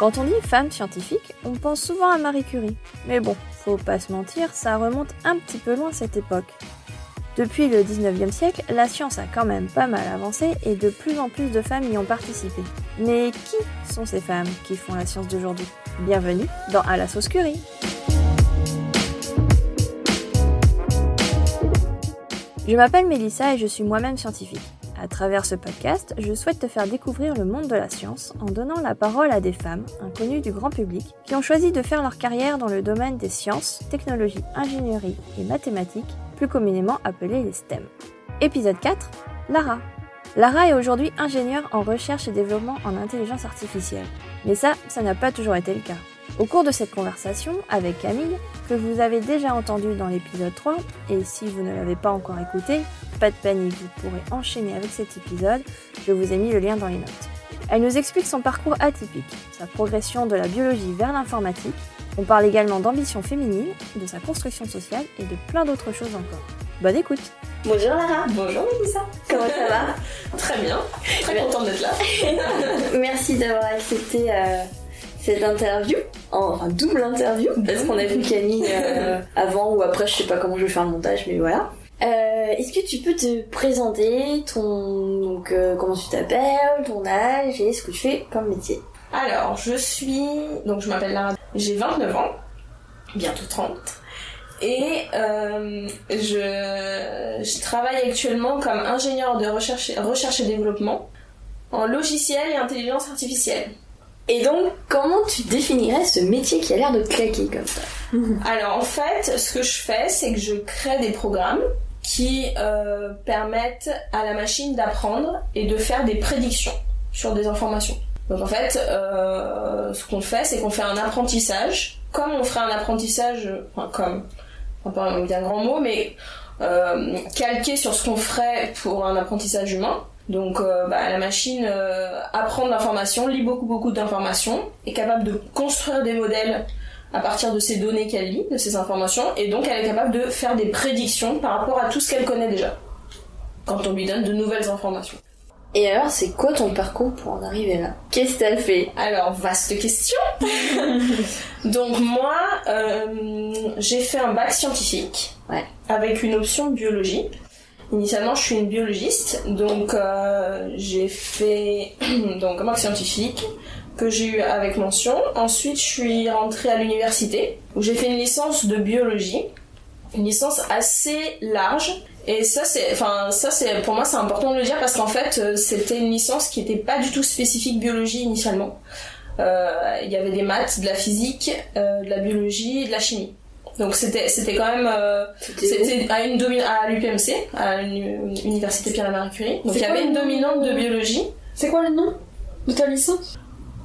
Quand on dit femme scientifique, on pense souvent à Marie Curie. Mais bon, faut pas se mentir, ça remonte un petit peu loin cette époque. Depuis le 19e siècle, la science a quand même pas mal avancé et de plus en plus de femmes y ont participé. Mais qui sont ces femmes qui font la science d'aujourd'hui? Bienvenue dans À la sauce Curie Je m'appelle Mélissa et je suis moi-même scientifique. À travers ce podcast, je souhaite te faire découvrir le monde de la science en donnant la parole à des femmes, inconnues du grand public, qui ont choisi de faire leur carrière dans le domaine des sciences, technologies, ingénierie et mathématiques, plus communément appelées les STEM. Épisode 4, Lara. Lara est aujourd'hui ingénieure en recherche et développement en intelligence artificielle. Mais ça, ça n'a pas toujours été le cas. Au cours de cette conversation avec Camille, que vous avez déjà entendu dans l'épisode 3, et si vous ne l'avez pas encore écouté, pas de panique, vous pourrez enchaîner avec cet épisode, je vous ai mis le lien dans les notes. Elle nous explique son parcours atypique, sa progression de la biologie vers l'informatique, on parle également d'ambition féminine, de sa construction sociale et de plein d'autres choses encore. Bonne écoute. Bonjour Lara. Bonjour Mélissa. Comment ça va? Très bien, très contente d'être là. Merci d'avoir accepté euh, cette interview, enfin double interview, parce qu'on a vu Camille euh, avant ou après, je sais pas comment je vais faire le montage, mais voilà. Euh, Est-ce que tu peux te présenter ton donc euh, comment tu t'appelles, ton âge et ce que tu fais comme métier? Alors, je suis donc je m'appelle Lara, j'ai 29 ans, bientôt 30. Et euh, je, je travaille actuellement comme ingénieur de recherche, recherche et développement en logiciel et intelligence artificielle. Et donc, comment tu définirais ce métier qui a l'air de claquer comme ça Alors en fait, ce que je fais, c'est que je crée des programmes qui euh, permettent à la machine d'apprendre et de faire des prédictions sur des informations. Donc en fait, euh, ce qu'on fait, c'est qu'on fait un apprentissage, comme on ferait un apprentissage, enfin comme, c'est pas un grand mot, mais euh, calqué sur ce qu'on ferait pour un apprentissage humain. Donc euh, bah, la machine euh, apprend de l'information, lit beaucoup beaucoup d'informations, est capable de construire des modèles à partir de ces données qu'elle lit, de ces informations, et donc elle est capable de faire des prédictions par rapport à tout ce qu'elle connaît déjà, quand on lui donne de nouvelles informations. Et alors, c'est quoi ton parcours pour en arriver là? Qu'est-ce que t'as fait? Alors, vaste question Donc moi, euh, j'ai fait un bac scientifique, Ouais. avec une option biologie. Initialement, je suis une biologiste, donc euh, j'ai fait donc un bac scientifique que j'ai eu avec mention. Ensuite, je suis rentrée à l'université où j'ai fait une licence de biologie, une licence assez large. Et ça, c'est, enfin, ça, c'est, pour moi, c'est important de le dire parce qu'en fait, euh, c'était une licence qui était pas du tout spécifique biologie initialement. Euh, Il y avait des maths, de la physique, euh, de la biologie de la chimie. Donc c'était, c'était quand même, euh, c'était à une à l'UPMC, à l'université Pierre-Marie Curie. Donc il y avait une dominante de biologie. C'est quoi le nom de ta licence?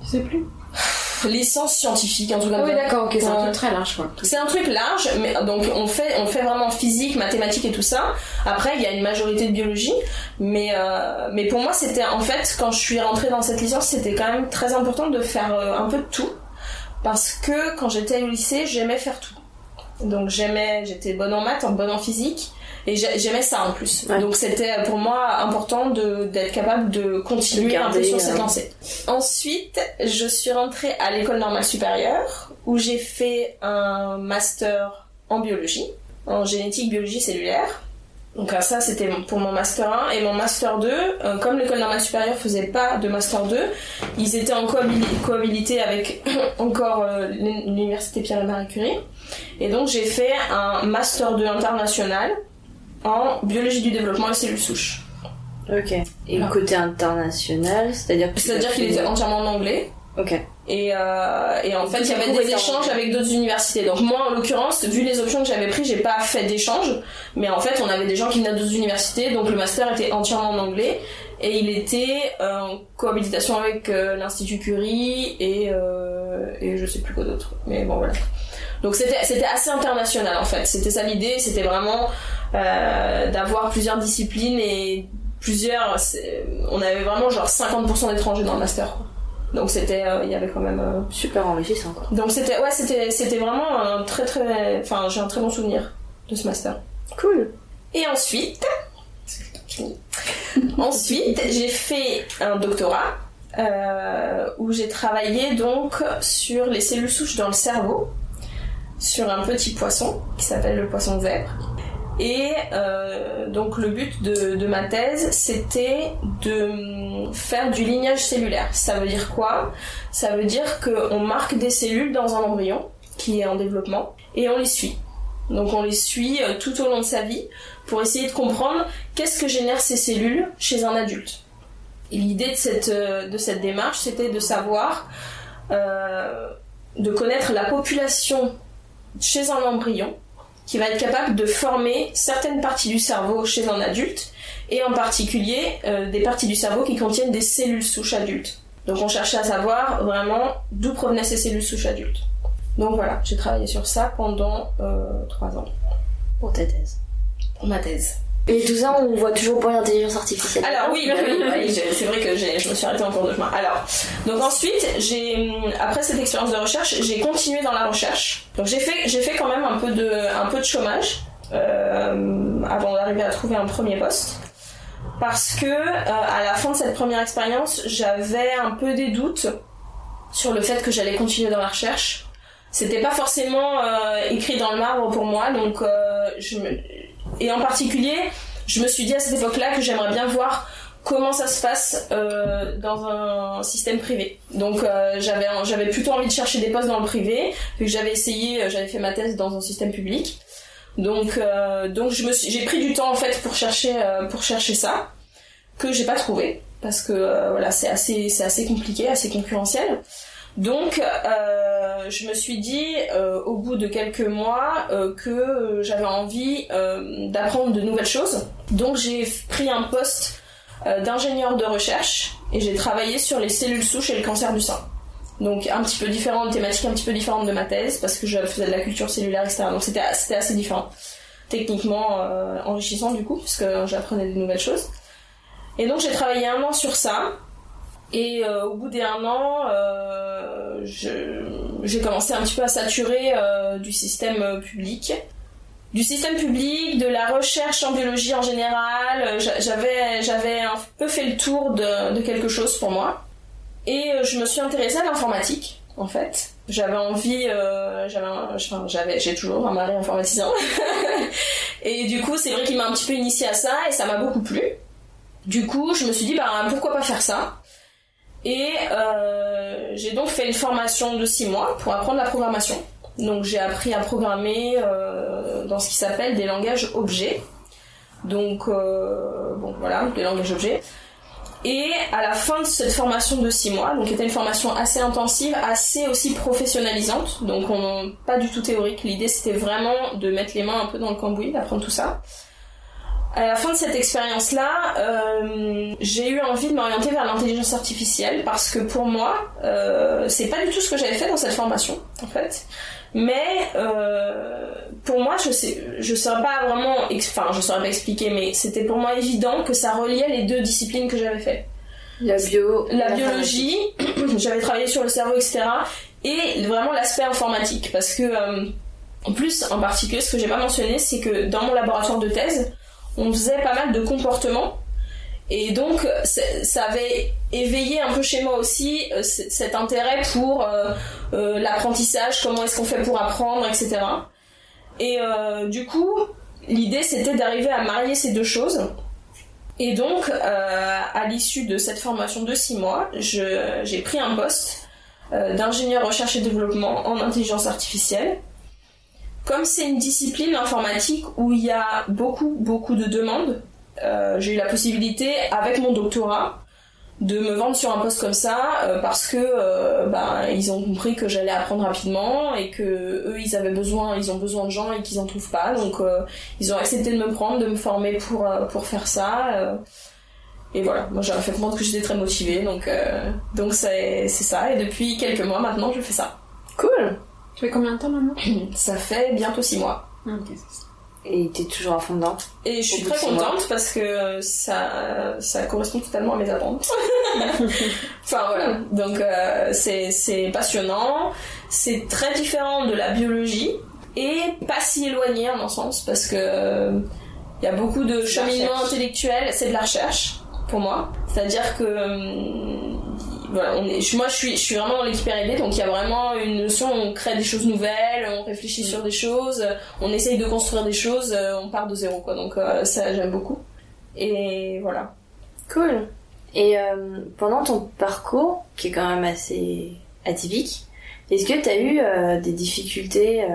Je sais plus. licence scientifique en tout cas. Ah oui, d'accord, ok, c'est un truc très large quoi. C'est un truc large, mais donc on fait on fait vraiment physique, mathématiques et tout ça. Après il y a une majorité de biologie, mais euh, mais pour moi c'était en fait quand je suis rentrée dans cette licence c'était quand même très important de faire euh, un peu de tout parce que quand j'étais au lycée j'aimais faire tout. Donc j'aimais j'étais bonne en maths, bonne en physique. Et j'ai- j'aimais ça en plus. Ouais. Donc c'était pour moi important d'être capable de continuer De un peu sur cette euh, lancée. Ensuite, je suis rentrée à l'école normale supérieure où j'ai fait un master en biologie, en génétique biologie cellulaire. Donc euh, ça c'était pour mon master 1 et mon master 2, euh, comme l'école normale supérieure faisait pas de master 2, ils étaient en cohabili- cohabilité avec encore euh, l'université Pierre et Marie Curie. Et donc j'ai fait un master 2 international en biologie du développement et cellules souches. Ok. Et le côté international, c'est-à-dire que C'est-à-dire qu'il était entièrement en anglais. Ok. Et, euh, et en fait, il y avait des échanges avec d'autres universités. Donc moi, en l'occurrence, vu les options que j'avais prises, j'ai pas fait d'échange. Mais en fait, on avait des gens qui venaient d'autres universités, donc le master était entièrement en anglais. Et il était euh, en cohabitation avec euh, l'Institut Curie et, euh, et je sais plus quoi d'autre. Mais bon, voilà. Donc c'était c'était assez international en fait. C'était ça l'idée, c'était vraiment euh, d'avoir plusieurs disciplines et plusieurs. On avait vraiment genre 50% d'étrangers dans le master. quoi. Donc c'était, euh, il y avait quand même. euh, Super enrichissant quoi. donc c'était ouais c'était c'était vraiment un très très enfin j'ai un très bon souvenir de ce master. Cool. Et ensuite ensuite j'ai fait un doctorat euh, où j'ai travaillé donc sur les cellules souches dans le cerveau, sur un petit poisson qui s'appelle le poisson zèbre. Et euh, donc le but de, ma thèse, c'était de faire du lignage cellulaire. Ça veut dire quoi? Ça veut dire qu'on marque des cellules dans un embryon qui est en développement et on les suit. Donc on les suit euh, tout au long de sa vie pour essayer de comprendre qu'est-ce que génèrent ces cellules chez un adulte. L'idée de cette, euh, de cette démarche, c'était de savoir, euh, de connaître la population chez un embryon qui va être capable de former certaines parties du cerveau chez un adulte, et en particulier euh, des parties du cerveau qui contiennent des cellules souches adultes. Donc on cherchait à savoir vraiment d'où provenaient ces cellules souches adultes. Donc voilà, j'ai travaillé sur ça pendant euh, trois ans. Pour ta thèse. Pour ma thèse. Et tout ça, on voit toujours pas l'intelligence artificielle. Alors oui, bah j'ai- c'est vrai que je me suis arrêtée en cours de chemin. Alors, donc ensuite, après cette expérience de recherche, j'ai continué dans la recherche. Donc j'ai fait, j'ai fait quand même un peu de, un peu de chômage euh, avant d'arriver à trouver un premier poste. Parce que euh, à la fin de cette première expérience, j'avais un peu des doutes sur le fait que j'allais continuer dans la recherche. C'était pas forcément euh, écrit dans le marbre pour moi, donc je me... et en particulier, je me suis dit à cette époque-là que j'aimerais bien voir comment ça se passe euh, dans un système privé. Donc euh, j'avais plutôt envie de chercher des postes dans le privé, vu que j'avais essayé, euh, j'avais fait ma thèse dans un système public. Donc j'ai pris du temps en fait pour chercher ça que j'ai pas trouvé parce que voilà, c'est assez compliqué, assez concurrentiel. Donc, euh, je me suis dit, euh, au bout de quelques mois, euh, que j'avais envie d'apprendre de nouvelles choses. Donc, j'ai pris un poste d'ingénieur de recherche et j'ai travaillé sur les cellules souches et le cancer du sein. Donc, un petit peu différent, une thématique un petit peu différente de ma thèse parce que je faisais de la culture cellulaire, etc. Donc, c'était assez différent. Techniquement enrichissant du coup, puisque j'apprenais de nouvelles choses. Et donc, j'ai travaillé un an sur ça. Et euh, au bout des un an, euh, j'ai commencé un petit peu à saturer euh, du système public. Du système public, de la recherche en biologie en général. J'a- J'avais, un peu fait le tour de, quelque chose pour moi. Et je me suis intéressée à l'informatique, en fait. J'avais envie, j'avais, j'ai toujours un mari informaticien. et du coup, c'est vrai qu'il m'a un petit peu initié à ça et ça m'a beaucoup plu. Du coup, je me suis dit, bah, pourquoi pas faire ça? Et euh, j'ai donc fait une formation de 6 mois pour apprendre la programmation. Donc j'ai appris à programmer euh, dans ce qui s'appelle des langages objets. Donc euh, bon voilà, des langages objets. Et à la fin de cette formation de 6 mois, donc qui était une formation assez intensive, assez aussi professionnalisante, donc on, pas du tout théorique, l'idée c'était vraiment de mettre les mains un peu dans le cambouis, d'apprendre tout ça. À la fin de cette expérience-là, euh, j'ai eu envie de m'orienter vers l'intelligence artificielle parce que pour moi, euh, c'est pas du tout ce que j'avais fait dans cette formation, en fait. Mais euh, pour moi, je sais, je saurais pas vraiment, enfin, je saurais pas expliquer, mais c'était pour moi évident que ça reliait les deux disciplines que j'avais fait La bio, la biologie, j'avais travaillé sur le cerveau, etc. Et vraiment l'aspect informatique. Parce que, euh, en plus, en particulier, ce que j'ai pas mentionné, c'est que dans mon laboratoire de thèse, on faisait pas mal de comportements. Et donc, ça avait éveillé un peu chez moi aussi euh, cet intérêt pour euh, euh, l'apprentissage, comment est-ce qu'on fait pour apprendre, etc. Et du coup, l'idée c'était d'arriver à marier ces deux choses. Et donc, à l'issue de cette formation de six mois, j'ai pris un poste d'ingénieur recherche et développement en intelligence artificielle. Comme c'est une discipline informatique où il y a beaucoup, beaucoup de demandes, euh, j'ai eu la possibilité, avec mon doctorat, de me vendre sur un poste comme ça euh, parce que ben, ils ont compris que j'allais apprendre rapidement et que eux ils avaient besoin ils ont besoin de gens et qu'ils en trouvent pas. Donc ils ont accepté de me prendre de me former pour pour faire ça et voilà. Moi j'ai fait comprendre que j'étais très motivée donc donc c'est c'est ça. Et depuis quelques mois maintenant je fais ça. Cool. Tu fais combien de temps maintenant ça fait bientôt six mois Ok. Et t'es toujours à fond dedans. et je suis très mois. contente parce que ça ça correspond totalement à mes attentes Enfin voilà, donc euh, c'est c'est passionnant, c'est très différent de la biologie et pas si éloigné à mon sens parce que euh, il y a beaucoup de cheminement intellectuel, c'est de la recherche pour moi. C'est-à-dire que euh, voilà, on est, moi je suis, je suis vraiment dans l'équipe R&D, donc il y a vraiment une notion, on crée des choses nouvelles, on réfléchit sur des choses, on essaye de construire des choses, euh, on part de zéro quoi. Donc euh, ça j'aime beaucoup. Et voilà. Cool. Et euh, pendant ton parcours, qui est quand même assez atypique, est-ce que tu as eu euh, des difficultés,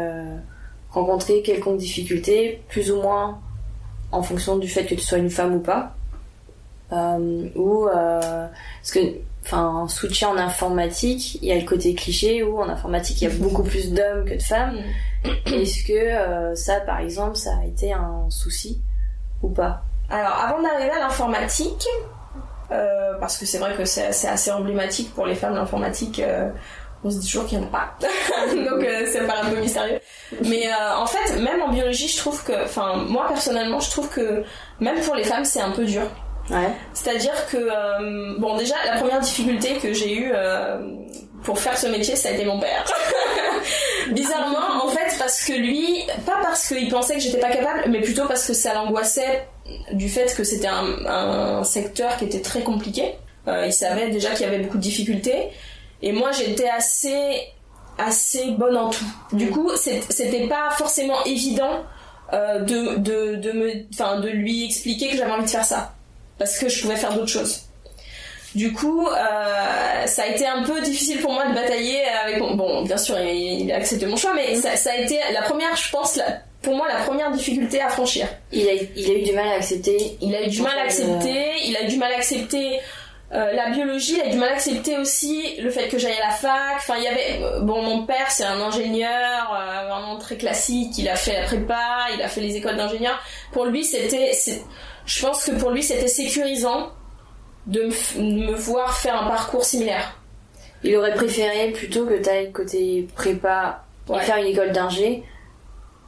rencontré quelconque difficulté, plus ou moins en fonction du fait que tu sois une femme ou pas? Euh, Ou euh, parce que, enfin, switcher en informatique, il y a le côté cliché où en informatique il y a beaucoup plus d'hommes que de femmes. Est-ce que euh, ça, par exemple, ça a été un souci ou pas? Alors, avant d'arriver à l'informatique, euh, parce que c'est vrai que c'est c'est assez emblématique pour les femmes l'informatique, euh, on se dit toujours qu'il n'y en a pas. Donc, ça paraît un peu mystérieux. Mais en fait, même en biologie, je trouve que, enfin, moi personnellement, je trouve que même pour les femmes, c'est un peu dur. C'est-à-dire que, euh, bon, déjà, la première difficulté que j'ai eue euh, pour faire ce métier, ça a été mon père. Bizarrement, en fait, parce que lui, pas parce qu'il pensait que j'étais pas capable, mais plutôt parce que ça l'angoissait du fait que c'était un, secteur qui était très compliqué. Euh, il savait déjà qu'il y avait beaucoup de difficultés. Et moi, j'étais assez, assez bonne en tout. Du coup, c'était pas forcément évident de, de, de lui expliquer que j'avais envie de faire ça. Parce que je pouvais faire d'autres choses. Du coup, euh, ça a été un peu difficile pour moi de batailler avec mon... Bon, bien sûr, il, il a accepté mon choix, mais ça, ça a été la première, je pense, la, pour moi, la première difficulté à franchir. Il a, il a eu du mal à accepter. Il a eu du mal à accepter, il a eu du mal à accepter euh, la biologie, il a eu du mal à accepter aussi le fait que j'aille à la fac. Enfin, il y avait euh, bon, mon père, c'est un ingénieur euh, vraiment très classique. Il a fait la prépa, il a fait les écoles d'ingénieur. Pour lui, c'était, je pense que pour lui, c'était sécurisant de me, voir faire un parcours similaire. Il aurait préféré plutôt que t'ailles côté prépa Ouais. et faire une école d'ingé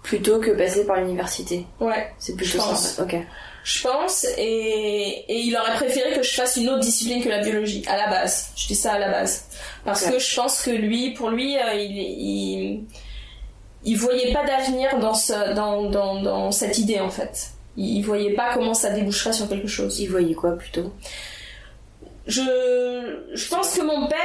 plutôt que passer par l'université. Ouais. C'est plutôt Je pense. Ok. Je pense, et, et il aurait préféré que je fasse une autre discipline que la biologie, à la base. Je dis ça à la base. Parce que je pense que lui, pour lui, euh, il, il, il voyait pas d'avenir dans, ce, dans, dans, dans cette idée, en fait. Il, il voyait pas comment ça déboucherait sur quelque chose. Il voyait quoi plutôt? Je, je pense que mon père,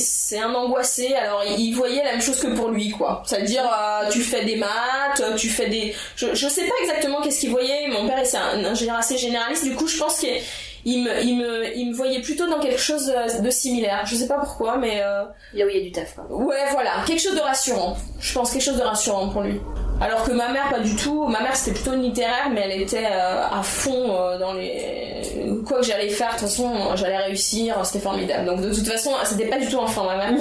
c'est un angoissé. Alors, il voyait la même chose que pour lui, quoi. C'est-à-dire, euh, tu fais des maths, tu fais des. Je, je sais pas exactement qu'est-ce qu'il voyait. Mon père, c'est un ingénieur assez généraliste. Du coup, je pense qu'il il me, il me, il me voyait plutôt dans quelque chose de similaire. Je sais pas pourquoi, mais euh, Là où il y a du taf. Quoi. ouais, voilà, quelque chose de rassurant. Je pense quelque chose de rassurant pour lui. Alors que ma mère, pas du tout. Ma mère, c'était plutôt littéraire, mais elle était euh, à fond euh, dans les. Quoi que j'allais faire, de toute façon, j'allais réussir, c'était formidable. Donc de toute façon, c'était pas du tout frein, ma mère,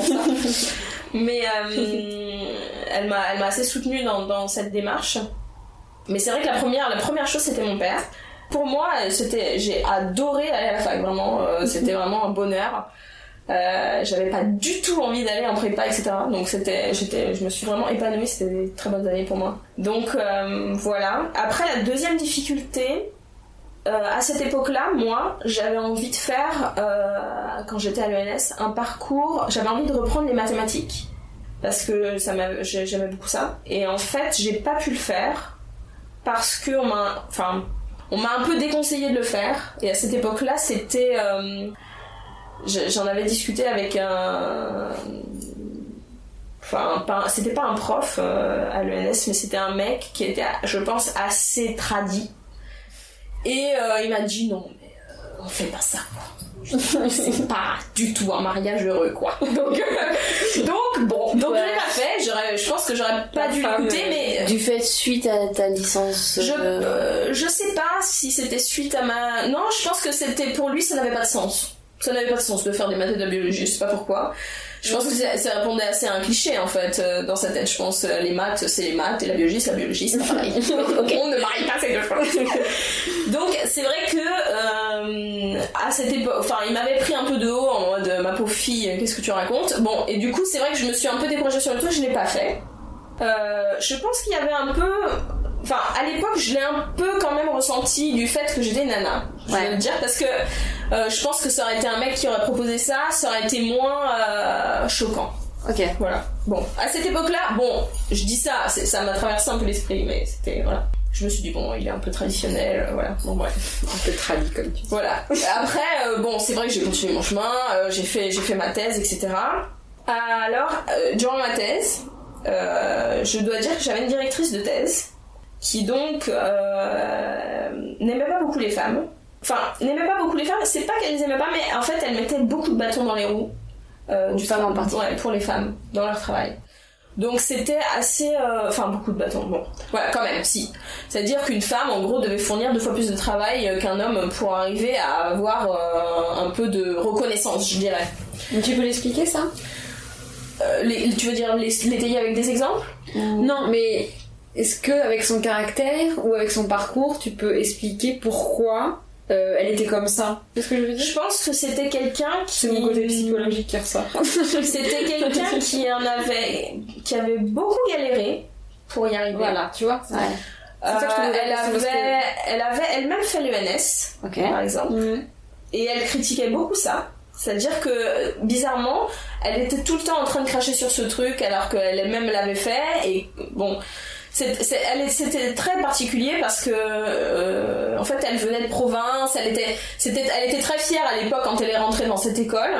mais euh, elle m'a assez soutenue dans, dans cette démarche. Mais c'est vrai que la première, la première chose, c'était mon père. Pour moi, c'était, j'ai adoré aller à la fac, vraiment. c'était vraiment un bonheur. Euh, j'avais pas du tout envie d'aller en prépa, etc. Donc c'était, j'étais, je me suis vraiment épanouie. C'était des très bonnes années pour moi. Donc euh, voilà. Après la deuxième difficulté, euh, à cette époque-là, moi, j'avais envie de faire, quand j'étais à l'ENS, un parcours. J'avais envie de reprendre les mathématiques parce que ça m'a, j'ai- j'aimais beaucoup ça. Et en fait, j'ai pas pu le faire parce que on m'a, enfin, on m'a un peu déconseillé de le faire. Et à cette époque-là, c'était, j'en avais discuté avec un, enfin, c'était pas un prof euh, à l'ENS, mais c'était un mec qui était, je pense, assez tradit. Et euh, il m'a dit non, mais euh, on fait pas ça. C'est pas du tout un mariage heureux, quoi. Donc, euh, donc bon, donc Ouais. je l'ai pas fait. J'aurais, je pense que j'aurais pas dû l'écouter, mais Du fait suite à ta licence. je, je sais pas si c'était suite à ma. Non, je pense que c'était pour lui, ça n'avait pas de sens. Ça n'avait pas de sens de faire des maths et de la biologie, je sais pas pourquoi. Je pense que ça, ça répondait assez à un cliché en fait euh, dans sa tête. Je pense euh, les maths c'est les maths et la biologie c'est la biologie, c'est. On ne marie pas ces deux choses. Donc c'est vrai que euh, à cette époque, enfin il m'avait pris un peu de haut en mode ma pauvre fille, qu'est-ce que tu racontes? Bon et du coup c'est vrai que je me suis un peu découragée sur le truc, je l'ai pas fait. Euh, je pense qu'il y avait un peu Enfin, à l'époque, je l'ai un peu quand même ressenti du fait que j'étais nana. Je Ouais. vais le dire parce que euh, je pense que ça aurait été un mec qui aurait proposé ça, ça aurait été moins euh, choquant. Ok. Voilà. Bon, à cette époque-là, bon, je dis ça, ça m'a traversé un peu l'esprit, mais c'était voilà. Je me suis dit bon, il est un peu traditionnel, euh, voilà. Bon bref. Un peu tradi comme tu dis. Voilà. Après, euh, bon, c'est vrai que j'ai continué mon chemin, j'ai fait, j'ai fait ma thèse, etc. Alors, durant ma thèse, je dois dire que j'avais une directrice de thèse qui donc n'aimait pas beaucoup les femmes. Enfin, n'aimait pas beaucoup les femmes. C'est pas qu'elle les aimait pas, mais en fait, elle mettait beaucoup de bâtons dans les roues. Euh, Du femmes en. Ouais, pour les femmes dans leur travail. Donc c'était assez, euh, enfin beaucoup de bâtons. Bon, voilà, quand même, si. C'est-à-dire qu'une femme, en gros, devait fournir deux fois plus de travail euh, qu'un homme pour arriver à avoir euh, un peu de reconnaissance, je dirais. Mais tu peux l'expliquer ça? Les- tu veux dire l'étayer avec des exemples? Non, mais est-ce que avec son caractère ou avec son parcours, tu peux expliquer pourquoi euh, elle était comme ça ce que je veux dire Je pense que c'était quelqu'un qui. C'est mon côté psychologique qui ressort. C'était quelqu'un qui en avait, qui avait beaucoup galéré pour y arriver. voilà, tu vois. Ouais. Euh, C'est ça que je la elle avait, elle avait elle-même fait l'ENS, Ok. par exemple, Mhm. et elle critiquait beaucoup ça. C'est-à-dire que, euh, bizarrement, elle était tout le temps en train de cracher sur ce truc alors qu'elle elle-même l'avait fait, et bon. C'était très particulier parce que euh, en fait elle venait de province, elle était, c'était, elle était très fière à l'époque quand elle est rentrée dans cette école.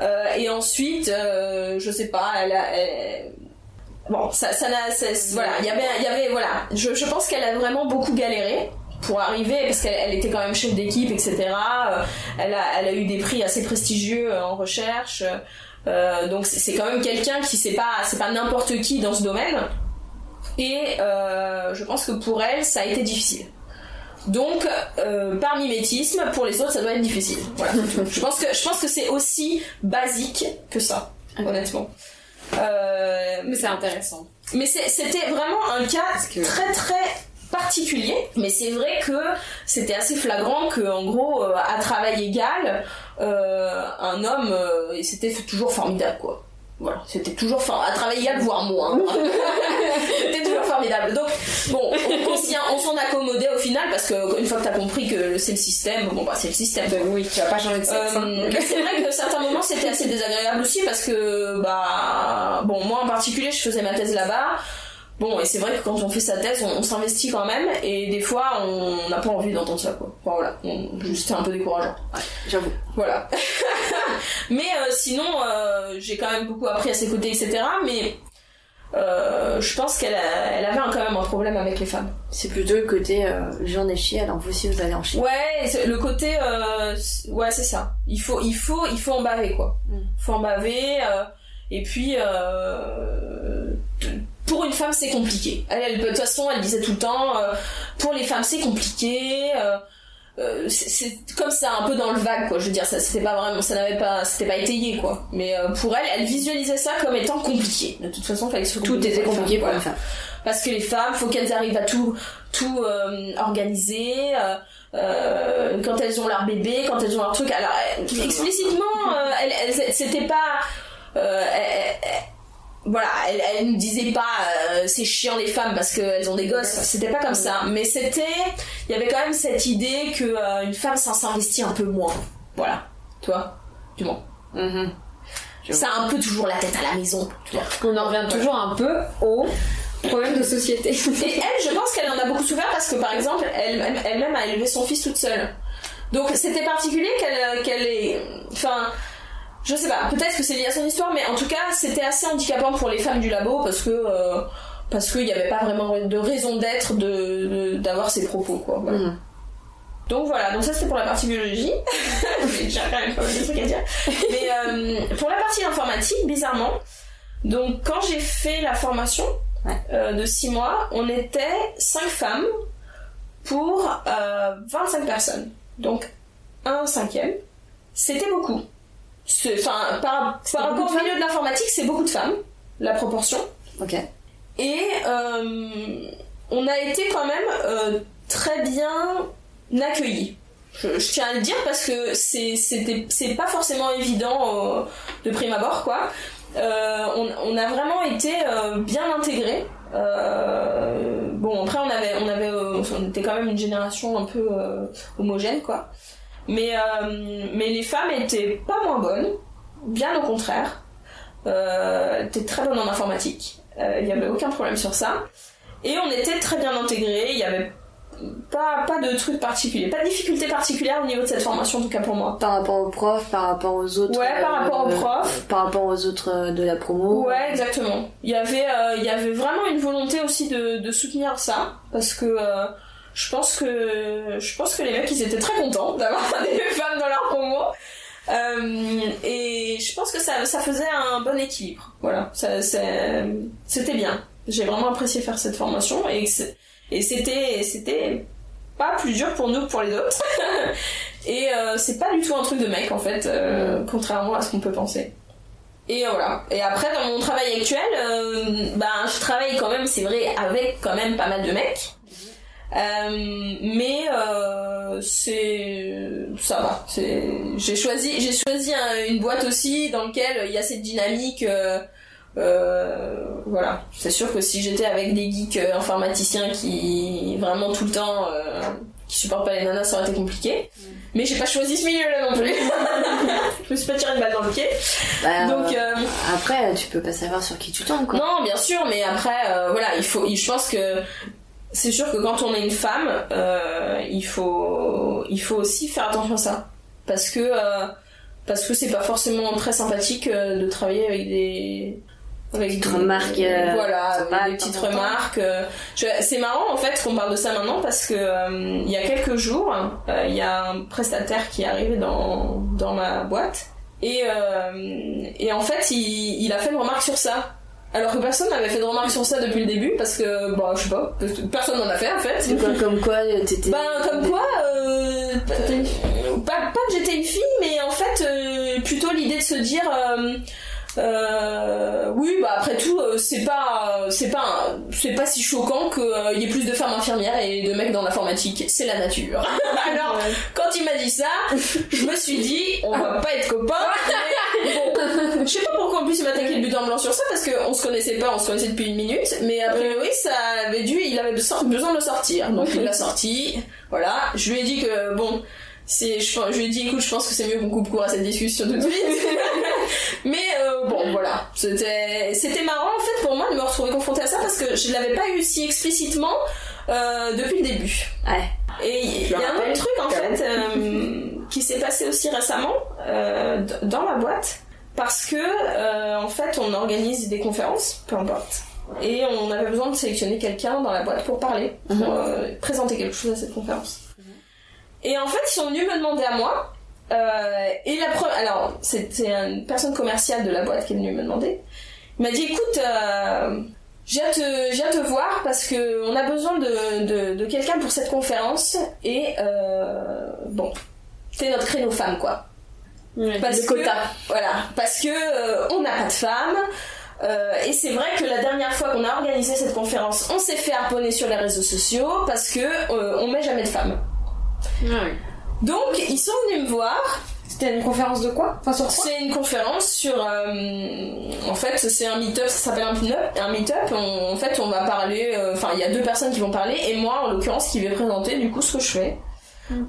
Euh, et ensuite, euh, je sais pas, elle a, bon, ça, ça voilà, il y avait, il y avait, voilà, je, pense qu'elle a vraiment beaucoup galéré pour arriver parce qu'elle elle était quand même chef d'équipe, etc. Euh, Elle a, elle a eu des prix assez prestigieux en recherche. Donc c'est quand même quelqu'un qui c'est pas, c'est pas n'importe qui dans ce domaine. Et euh, je pense que pour elle, ça a été difficile. Donc, euh, par mimétisme, pour les autres, ça doit être difficile. Voilà. je pense que je pense que c'est aussi basique que ça, honnêtement. Euh, Mais c'est intéressant. mais c'était vraiment un cas que- très très particulier. Mais c'est vrai que c'était assez flagrant que, en gros, à travail égal, un homme, et c'était toujours formidable, quoi. Voilà, c'était toujours for- à travail égal, voire moins. c'était toujours formidable. Donc, bon, on, on s'y- on s'en accommodait au final parce que une fois que t'as compris que c'est le système, bon bah c'est le système. Ben oui, tu vas pas changer de sexe. hein. Euh, mais c'est vrai que certains moments c'était assez désagréable aussi parce que bah bon moi en particulier je faisais ma thèse là-bas bon et c'est vrai que quand on fait sa thèse on, on s'investit quand même et des fois on n'a pas envie d'entendre ça quoi enfin voilà c'est un peu décourageant J'avoue. voilà mais euh, sinon euh, j'ai quand même beaucoup appris à ses côtés etc mais euh, je pense qu'elle elle avait un- quand même un problème avec les femmes C'est plutôt le côté j'en ai chié, alors vous aussi vous allez en chier. Ouais, le côté, ouais, c'est ça. Il faut, il faut, il faut en baver quoi. Mm. Faut en baver. et puis, pour une femme, c'est compliqué. Elle, elle, de toute façon, elle disait tout le temps, euh, pour les femmes, c'est compliqué. euh, euh, c'est comme ça, un peu dans le vague, quoi. Je veux dire, ça, c'était pas vraiment, ça n'avait pas, c'était pas étayé, quoi. Mais euh, pour elle, elle visualisait ça comme étant compliqué. De toute façon, il fallait que ce Tout compliqué était pour les compliqué femmes, pour femme. parce que les femmes, faut qu'elles arrivent à tout, tout organiser. quand elles ont leur bébé, quand elles ont leur truc. Alors explicitement, elles, elles- c'était pas. euh, voilà, elle, elle ne disait pas euh, c'est chiant les femmes parce qu'elles ont des gosses, c'était pas comme ça. Mais c'était, il y avait quand même cette idée que euh, une femme ça s'investit un peu moins. Voilà, tu vois, du moins. Mhm. Je Ça a un peu toujours la tête à la maison, tu vois. On en revient toujours un peu au problème de société. Et elle, je pense qu'elle en a beaucoup souffert parce que, par exemple, elle- elle- elle-même a élevé son fils toute seule. Donc c'était particulier qu'elle qu'elle ait... Enfin, je sais pas, peut-être que c'est lié à son histoire, mais en tout cas, c'était assez handicapant pour les femmes du labo parce que... euh, parce qu'il n'y avait pas vraiment de raison d'être de, d'avoir ces propos, quoi. Voilà. Mhm. Donc voilà, donc ça c'était pour la partie biologie. J'ai quand même pas mal de trucs à dire. Mais euh, pour la partie informatique, bizarrement, donc quand j'ai fait la formation Ouais. euh, de 6 mois, on était 5 femmes pour euh, 25 personnes. Donc un cinquième. C'était beaucoup. Enfin, par, par rapport au milieu de l'informatique, c'est beaucoup de femmes, la proportion. Ok. Et euh, on a été quand même euh, très bien accueillis. Je, je tiens à le dire parce que c'est pas forcément évident euh, de prime abord quoi. On, on a vraiment été bien intégrés. Bon après on avait on avait on était quand même une génération un peu homogène quoi. Mais euh, mais les femmes étaient pas moins bonnes, bien au contraire. Euh, étaient très bonnes en informatique. Euh, Il n'y avait aucun problème sur ça. Et on était très bien intégrés, il y avait pas, pas de trucs particuliers, pas de difficultés particulières au niveau de cette formation, en tout cas pour moi. Par rapport aux profs, par rapport aux autres. Ouais, par rapport aux euh, profs. Par rapport aux autres euh, de la promo. Ouais, exactement. Il y avait, euh, il y avait vraiment une volonté aussi de, de soutenir ça, parce que euh, je pense que je pense que les mecs ils étaient très contents d'avoir des femmes dans leur promo. Euh, et je pense que ça, ça faisait un bon équilibre. Voilà, c'était bien. J'ai vraiment apprécié faire cette formation et c'était c'était pas plus dur pour nous que pour les autres. et euh, c'est pas du tout un truc de mec en fait, euh, contrairement à ce qu'on peut penser. Et voilà. Et après, dans mon travail actuel, euh, ben, je travaille quand même, c'est vrai, avec quand même pas mal de mecs. Euh, mais euh, c'est ça va. J'ai choisi j'ai choisi un- une boîte aussi dans laquelle il y a cette dynamique. euh, voilà. C'est sûr que si j'étais avec des geeks informaticiens qui vraiment tout le temps qui supportent pas les nanas, ça aurait été compliqué. Mais j'ai pas choisi ce milieu-là non plus. je me suis pas tiré une balle dans le pied. Bah, Donc euh, après, tu peux pas savoir sur qui tu tombes, quoi. non, bien sûr, mais après, euh, voilà, il faut, je pense que c'est sûr que quand on est une femme, euh, il faut, il faut aussi faire attention à ça, parce que euh, parce que c'est pas forcément très sympathique euh, de travailler avec des avec Petites des- remarques, voilà, avec des de petites remarques. c'est marrant en fait qu'on parle de ça maintenant parce que euh, il y a quelques jours, il y a un prestataire qui est arrivé dans dans ma boîte et et en fait il, il a fait une remarque sur ça. Alors que personne n'avait fait de remarque sur ça depuis le début parce que bon je sais pas personne n'en a fait en fait. Comme quoi, t'étais. Ben comme quoi, euh, pas, pas que j'étais une fille, mais en fait euh, plutôt l'idée de se dire, euh, euh, oui bah après tout euh, c'est pas c'est pas c'est pas si choquant qu'il y ait plus de femmes infirmières et de mecs dans l'informatique, c'est la nature. Alors quand il m'a dit ça, je me suis dit on va pas être copains. mais bon, je sais pas pourquoi en plus il m'a attaqué le but en blanc sur ça parce qu'on se connaissait pas, on se connaissait depuis une minute, mais a priori ça avait dû, il avait besoin besoin de le sortir, donc il l'a sorti. Voilà, je lui ai dit que bon, c'est, je, je lui ai dit écoute, je pense que c'est mieux qu'on coupe court à cette discussion tout de suite. Mais euh, bon, voilà, c'était, c'était marrant en fait pour moi de me retrouver confrontée à ça parce que je l'avais pas eu si explicitement euh, depuis le début. Ouais. Et il y a un autre truc en fait euh, qui s'est passé aussi récemment euh, dans la boîte parce que euh, en fait on organise des conférences, peu importe. Et on avait besoin de sélectionner quelqu'un dans la boîte pour parler, pour Mhm. euh, présenter quelque chose à cette conférence. Et en fait, ils sont venus me demander à moi. euh, et la pre- alors c'était une personne commerciale de la boîte qui est venue me demander. Il m'a dit écoute, euh, j'ai hâte, hâte de voir parce que on a besoin de, de, de quelqu'un pour cette conférence et euh, bon, c'est notre créneau femme quoi. Parce Le que, quota. Voilà, parce que euh, on n'a pas de femmes. euh, et c'est vrai que la dernière fois qu'on a organisé cette conférence, on s'est fait harponner sur les réseaux sociaux parce que euh, on met jamais de femmes. Donc ils sont venus me voir. C'était une conférence de quoi? Enfin, sur quoi? C'est une conférence sur. euh, en fait, c'est un meet-up, ça s'appelle un meet-up. Un meet-up, on- en fait, on va parler. euh, Enfin, il y a deux personnes qui vont parler et moi, en l'occurrence, qui vais présenter du coup ce que je fais.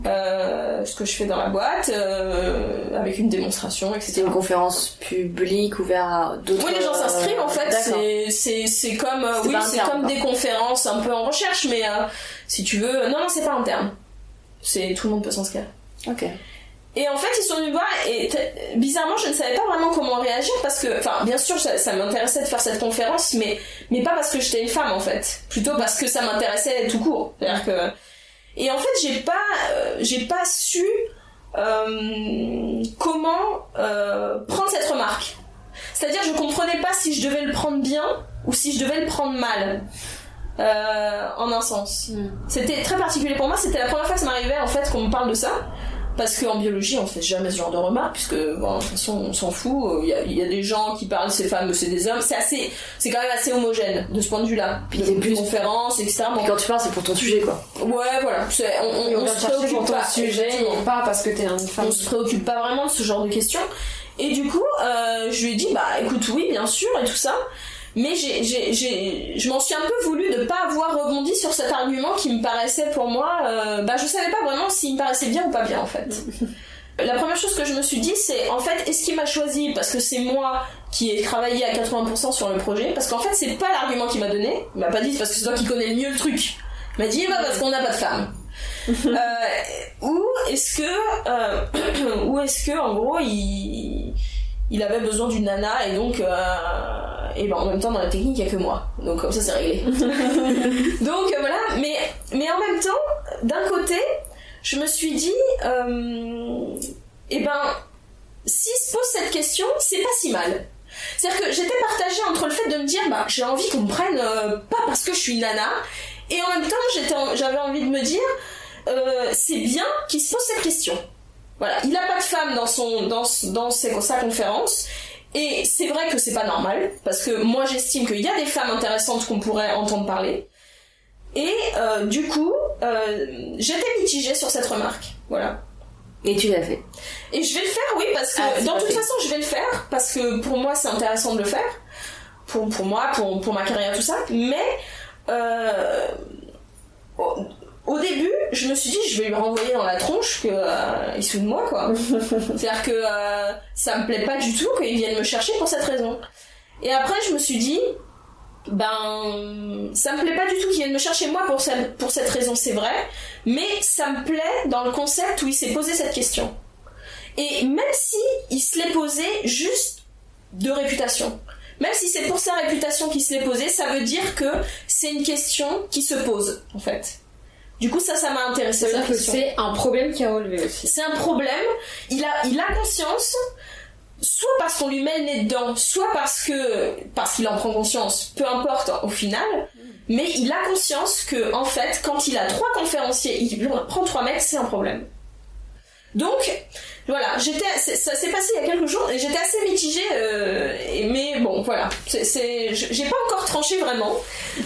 Euh, ce que je fais dans la boîte, euh, avec une démonstration, etc. C'était une conférence publique ouverte à d'autres. Oui, les gens s'inscrivent en fait. D'accord. C'est c'est c'est comme euh, C'est oui, c'est comme des conférences un peu en recherche, mais euh, si tu veux, non non, c'est pas interne. C'est tout le monde peut s'inscrire. Ok. Et en fait, ils sont venus me voir et bizarrement, je ne savais pas vraiment comment réagir parce que, enfin, bien sûr, ça, ça m'intéressait de faire cette conférence, mais mais pas parce que j'étais une femme en fait, plutôt parce que ça m'intéressait tout court. C'est-à-dire que et en fait, j'ai pas euh, j'ai pas su euh, comment euh, prendre cette remarque. C'est-à-dire, je comprenais pas si je devais le prendre bien ou si je devais le prendre mal. En un sens. Mm. C'était très particulier pour moi, c'était la première fois que ça m'arrivait en fait qu'on me parle de ça. Parce qu'en biologie, on fait jamais ce genre de remarques, puisque, bon, de toute façon, on s'en fout. Il y, a, il y a des gens qui parlent, c'est femmes, c'est des hommes. C'est assez, c'est quand même assez homogène, de ce point de vue-là. Puis de c'est plus- conférences, etc. Bon, Et quand tu parles, c'est pour ton sujet, quoi. ouais, voilà. On, on, on on se préoccupe pour ton pas. sujet, et pas parce que t'es une femme. on se préoccupe pas vraiment de ce genre de questions. Et du coup, euh, je lui ai dit, bah écoute, oui, bien sûr, et tout ça. Mais j'ai, j'ai, j'ai, je m'en suis un peu voulu de pas avoir rebondi sur cet argument qui me paraissait pour moi, euh, bah je savais pas vraiment s'il me paraissait bien ou pas bien en fait. La première chose que je me suis dit, c'est en fait, est-ce qu'il m'a choisi parce que c'est moi qui est travaillé à 80% sur le projet, parce qu'en fait, c'est pas l'argument qu'il m'a donné. Il m'a pas dit c'est parce que c'est toi qui connais le mieux le truc. Il m'a dit bah, parce qu'on n'a pas de femmes. euh, ou est-ce que, euh, ou est-ce que, en gros, il, il avait besoin d'une nana et donc, euh, et ben en même temps dans la technique il y a que moi, donc comme ça c'est réglé. donc euh, voilà, mais mais en même temps, d'un côté, je me suis dit, euh, et ben s'il se pose cette question, c'est pas si mal. C'est-à-dire que j'étais partagée entre le fait de me dire, bah, j'ai envie qu'on me prenne euh, pas parce que je suis une nana, et en même temps, j'avais envie de me dire, euh, c'est bien qu'il se pose cette question. Voilà, il a pas de femme dans son dans dans ses- sa conférence. Et c'est vrai que c'est pas normal, parce que moi j'estime qu'il y a des femmes intéressantes qu'on pourrait entendre parler. Et euh, du coup, euh, j'étais mitigée sur cette remarque. Voilà. Et tu l'as fait. Et je vais le faire, oui, parce que Ah, dans toute fait. façon, je vais le faire, parce que pour moi, c'est intéressant de le faire. Pour, pour moi, pour, pour ma carrière, tout ça. Mais, euh, au, début, je me suis dit, je vais lui renvoyer dans la tronche que euh, il se fout de moi, quoi. C'est-à-dire que euh, ça me plaît pas du tout qu'il vienne me chercher pour cette raison. Et après, je me suis dit, ben, ça me plaît pas du tout qu'il vienne me chercher moi pour, cette- pour cette raison, c'est vrai, mais ça me plaît dans le concept où il s'est posé cette question. Et même si il se l'est posé juste de réputation, même si c'est pour sa réputation qu'il se l'est posé, ça veut dire que c'est une question qui se pose, en fait. Du coup, ça, ça m'a intéressé. Dire que c'est un problème qui a relevé aussi. C'est un problème. Il a, il a conscience, soit parce qu'on lui met le nez dedans, soit parce que, parce qu'il en prend conscience, peu importe au final. Mais il a conscience que, en fait, quand il a trois conférenciers, il prend trois mecs, c'est un problème. Donc, voilà, j'étais, ça s'est passé il y a quelques jours et j'étais assez mitigée, euh, mais bon, voilà, c'est, j'ai pas encore tranché vraiment,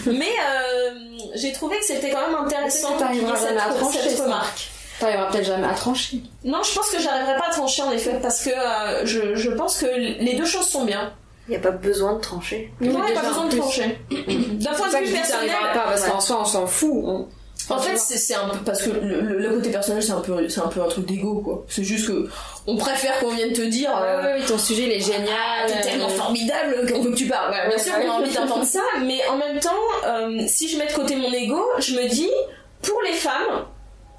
mais euh, j'ai trouvé que c'était quand même intéressant ait jamais à cette, trancher, cette remarque. T'arriveras peut-être jamais à trancher. Non, je pense que j'arriverai pas à trancher en effet, parce que euh, je, je pense que les deux choses sont bien. Il n'y a pas besoin de trancher. Non, il n'y a pas besoin de trancher. D'un point de vue personnel, pas, parce ouais. qu'en soi, on s'en fout. on- en fait, c'est un peu parce que le, le- le côté personnel, c'est un peu, c'est un peu un truc d'ego, quoi. C'est juste que on préfère qu'on vienne te dire. euh, Ouais, ton sujet, il est génial. T'es tellement formidable qu'on veut que tu parles. Bien sûr qu'on a envie d'entendre ça, mais en même temps, euh, si je mets de côté mon ego, je me dis, pour les femmes,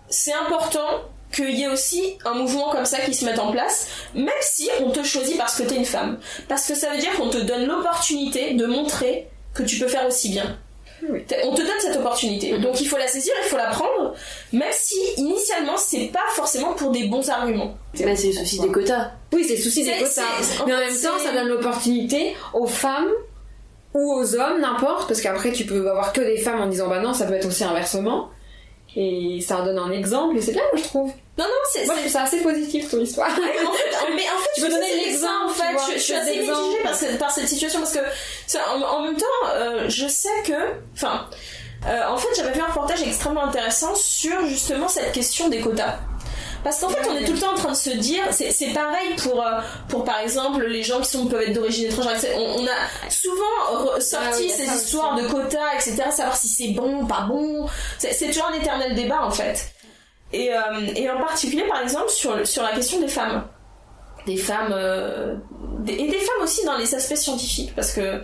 c'est important qu'il y ait aussi un mouvement comme ça qui se mette en place, même si on te choisit parce que t'es une femme. Parce que ça veut dire qu'on te donne l'opportunité de montrer que tu peux faire aussi bien. Oui. On te donne cette opportunité. Donc il faut la saisir, il faut la prendre, même si initialement c'est pas forcément pour des bons arguments. Mais c'est le souci des quotas. Oui, c'est le souci des quotas. Mais en même temps, ça donne l'opportunité aux femmes ou aux hommes, n'importe, parce qu'après tu peux avoir que des femmes en disant bah non, ça peut être aussi inversement. Et ça donne un exemple, et c'est bien, moi je trouve. Non, non, c'est Moi je c'est- trouve ça assez positif ton histoire. Ouais, en fait, mais en fait, Tu peux je donner l'exemple, en fait. vois, je, je suis assez mitigée par cette, par cette situation parce que, ça, en, en même temps, euh, je sais que, enfin, euh, en fait, j'avais vu un reportage extrêmement intéressant sur justement cette question des quotas. Parce qu'en fait, on est tout le temps en train de se dire, c'est pareil pour, euh, pour par exemple les gens qui sont, peuvent être d'origine étrangère. On, on a souvent sorti Ah ces histoires de quotas, etc., savoir si c'est bon, pas bon. C'est toujours un éternel débat en fait. Et, euh, et en particulier, par exemple, sur, sur la question des femmes. Des femmes. euh, des- et des femmes aussi dans les aspects scientifiques, parce que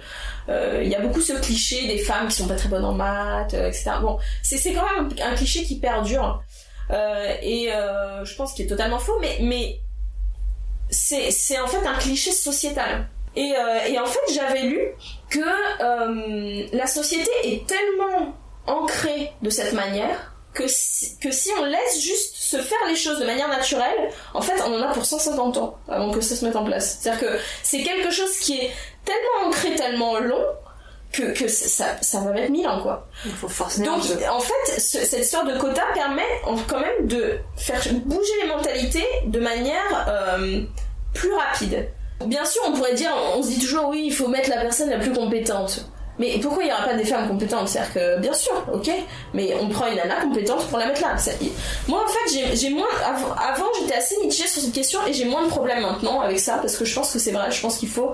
euh, il y a beaucoup ce cliché des femmes qui sont pas très bonnes en maths, euh, etc. Bon, c'est quand même un cliché qui perdure. Euh, et euh, je pense qu'il est totalement faux, mais, c'est en fait un cliché sociétal. Et, euh, en fait, j'avais lu que la société est tellement ancrée de cette manière que si, que si on laisse juste se faire les choses de manière naturelle, en fait, on en a pour 150 ans avant que ça se mette en place. C'est-à-dire que c'est quelque chose qui est tellement ancré, tellement long, que, que ça, ça va mettre mille ans, quoi. Il faut forcer Donc, en fait, ce- cette histoire de quota permet quand même de faire bouger les mentalités de manière euh, plus rapide. Bien sûr, on pourrait dire, on se dit toujours, oui, il faut mettre la personne la plus compétente. Mais pourquoi il n'y aura pas des femmes compétentes? C'est-à-dire que, bien sûr, ok, mais on prend une nana compétente pour la mettre là. Moi, en fait, j'ai- moins. av- Avant, j'étais assez mitigée sur cette question et j'ai moins de problèmes maintenant avec ça parce que je pense que c'est vrai. Je pense qu'il faut,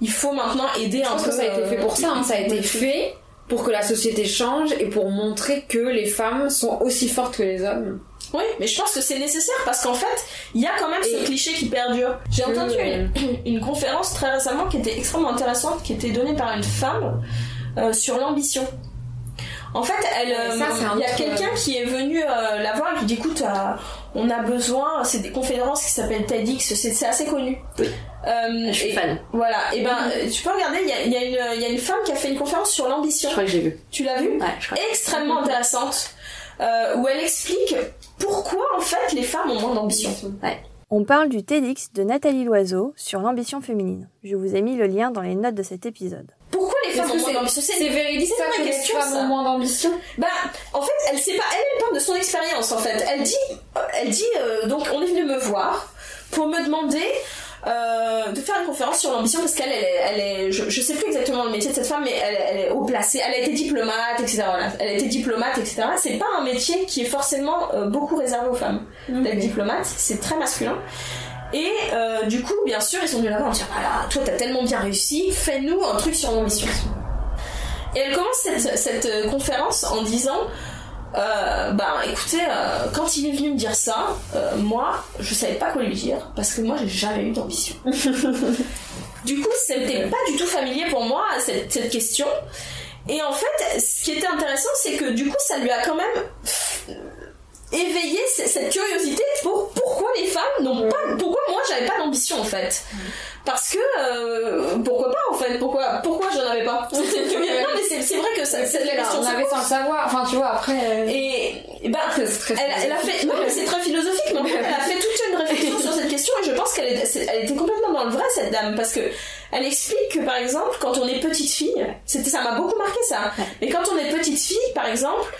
il faut maintenant aider Je un pense peu. que ça a été fait pour ça, hein. ça a été euh, fait pour que la société change et pour montrer que les femmes sont aussi fortes que les hommes. Oui, mais je pense que c'est nécessaire parce qu'en fait, il y a quand même ce cliché qui perdure. J'ai entendu une, une conférence très récemment qui était extrêmement intéressante, qui était donnée par une femme euh, sur l'ambition. En fait, elle, euh, ça, il y a autre, quelqu'un qui est venu euh, la voir et qui dit écoute, euh, on a besoin, c'est des conférences qui s'appellent TEDx, c'est assez connu. Oui. Euh, Je suis et- fan. Voilà, et ben euh, tu peux regarder, il y a, il y a une- il y a une femme qui a fait une conférence sur l'ambition. Je crois que j'ai vu. Tu l'as vu? Ouais, je crois. Extrêmement intéressante, euh, où elle explique pourquoi en fait les femmes ont moins d'ambition. On parle du TEDx de Nathalie Loiseau sur l'ambition féminine. Je vous ai mis le lien dans les notes de cet épisode. Pourquoi les femmes que ont moins d'ambition C'est véridique c'est ça que vraie les question, femmes ça. ont moins d'ambition? Bah, en fait, elle sait pas, elle, elle parle de son expérience en fait. Elle dit, elle dit, euh, donc on est venu me voir pour me demander euh, de faire une conférence sur l'ambition parce qu'elle, elle, est- elle est, je, je sais plus exactement le métier de cette femme, mais elle, elle est haut placée, elle a été diplomate, etc. Voilà. Elle a été diplomate, etc. C'est pas un métier qui est forcément euh, beaucoup réservé aux femmes. D'être diplomate, c'est très masculin. Et euh, du coup, bien sûr, ils sont venus là-bas en disant voilà, toi t'as tellement bien réussi, fais-nous un truc sur l'ambition. Et elle commence cette, cette conférence en disant euh, bah écoutez, euh, quand il est venu me dire ça, euh, moi je savais pas quoi lui dire parce que moi j'ai jamais eu d'ambition. du coup, c'était pas du tout familier pour moi cette, cette question. Et en fait, ce qui était intéressant, c'est que du coup, ça lui a quand même éveillé cette curiosité pour les femmes n'ont pas, pourquoi moi j'avais pas d'ambition en fait? Parce que euh, pourquoi pas en fait? Pourquoi pourquoi j'en avais pas? Non mais c'est vrai que ça, c'est la question. on avait sans le savoir enfin tu vois après euh, Et, et ben, elle, elle a fait, non, mais c'est très philosophique, mais en fait, elle a fait toute une réflexion sur cette question et je pense qu'elle elle était complètement dans le vrai, cette dame, parce que elle explique que, par exemple, quand on est petite fille, c'était, ça m'a beaucoup marqué ça, mais quand on est petite fille, par exemple,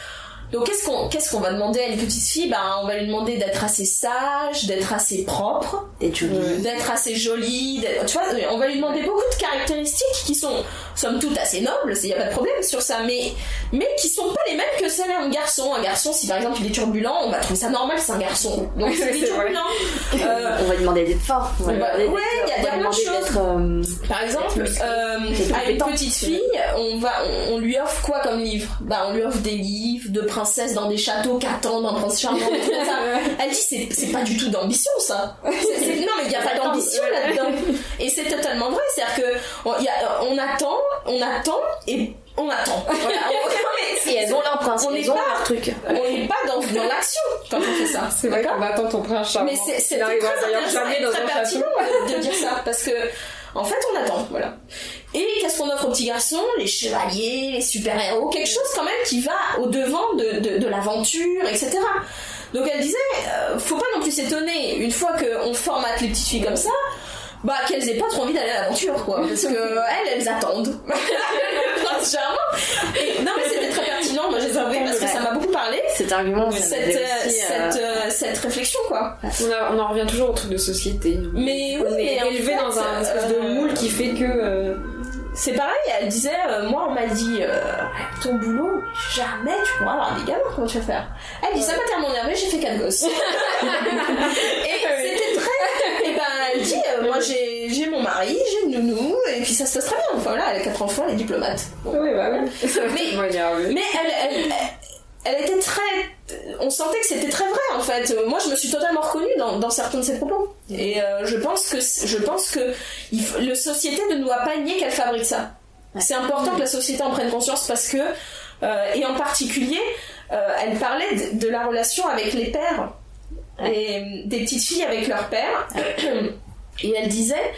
donc qu'est-ce qu'on, qu'est-ce qu'on va demander à une petite fille? Ben, on va lui demander d'être assez sage, d'être assez propre, jolie. d'être assez jolie, tu vois, on va lui demander beaucoup de caractéristiques qui sont, somme toute, assez nobles, il n'y a pas de problème sur ça, mais, mais qui sont pas les mêmes que celles d'un garçon. Un garçon, si par exemple il est turbulent, on va trouver ça normal, c'est un garçon. Donc c'est turbulent. Euh, On va lui demander d'être fort. On va bah, ouais, il y a- plein de d'être, euh, par exemple, euh, à une petite fille, on va, on, on lui offre quoi comme livre? Bah, on lui offre des livres de princesses dans des châteaux qu'attendent un prince charmant. ça. Elle dit c'est, c'est pas du tout d'ambition ça. C'est- c'est- non mais il y a pas d'ambition là-dedans. Et c'est totalement vrai, c'est-à-dire que on, il y a- on attend, on attend et on attend. Voilà. On- Et elles ont leur prince, On n'est elles ont pas- leur truc. on n'est pas dans, dans l'action quand on fait ça. c'est vrai qu'on attend ton prince charmant mais c'est très très un pertinent de, de dire ça parce que en fait on attend voilà. Et qu'est-ce qu'on offre aux petits garçons? Les chevaliers les super héros quelque chose quand même qui va au devant de, de, de l'aventure etc donc elle disait euh, faut pas non plus s'étonner. Une fois qu'on formate les petites filles comme ça bah qu'elles aient pas trop envie d'aller à l'aventure quoi parce que elles elles attendent. Le prince charmant. et non mais c'était très pertinent moi j'ai trouvé parce que ça m'a beaucoup parlé. Cet argument, ça cette, euh, aussi, euh, cette, euh, cette réflexion quoi. On, a- on en revient toujours au truc de société mais oui, on est mais en élevé fait, dans un espèce de moule qui fait que euh, C'est pareil, elle disait, euh, moi on m'a dit, euh, ton boulot, jamais tu pourras avoir des gamins, comment tu vas faire? Elle dit, ça m'a tellement énervé, j'ai fait quatre gosses. et c'était très... Et ben elle dit, euh, moi j'ai mon mari, j'ai une nounou, et puis ça se passe très bien. Enfin voilà, elle a quatre enfants, elle est diplomate. Bon. oui bah oui Mais-. Mais elle, elle, elle, elle était très... On sentait que c'était très vrai en fait. Moi je me suis totalement reconnue dans, dans certains de ses propos. Et euh, je pense que, je pense que il faut- le société ne doit pas nier qu'elle fabrique ça. C'est important que la société en prenne conscience parce que, euh, et en particulier, euh, elle parlait de, de la relation avec les pères et des petites filles avec leur père. Et elle disait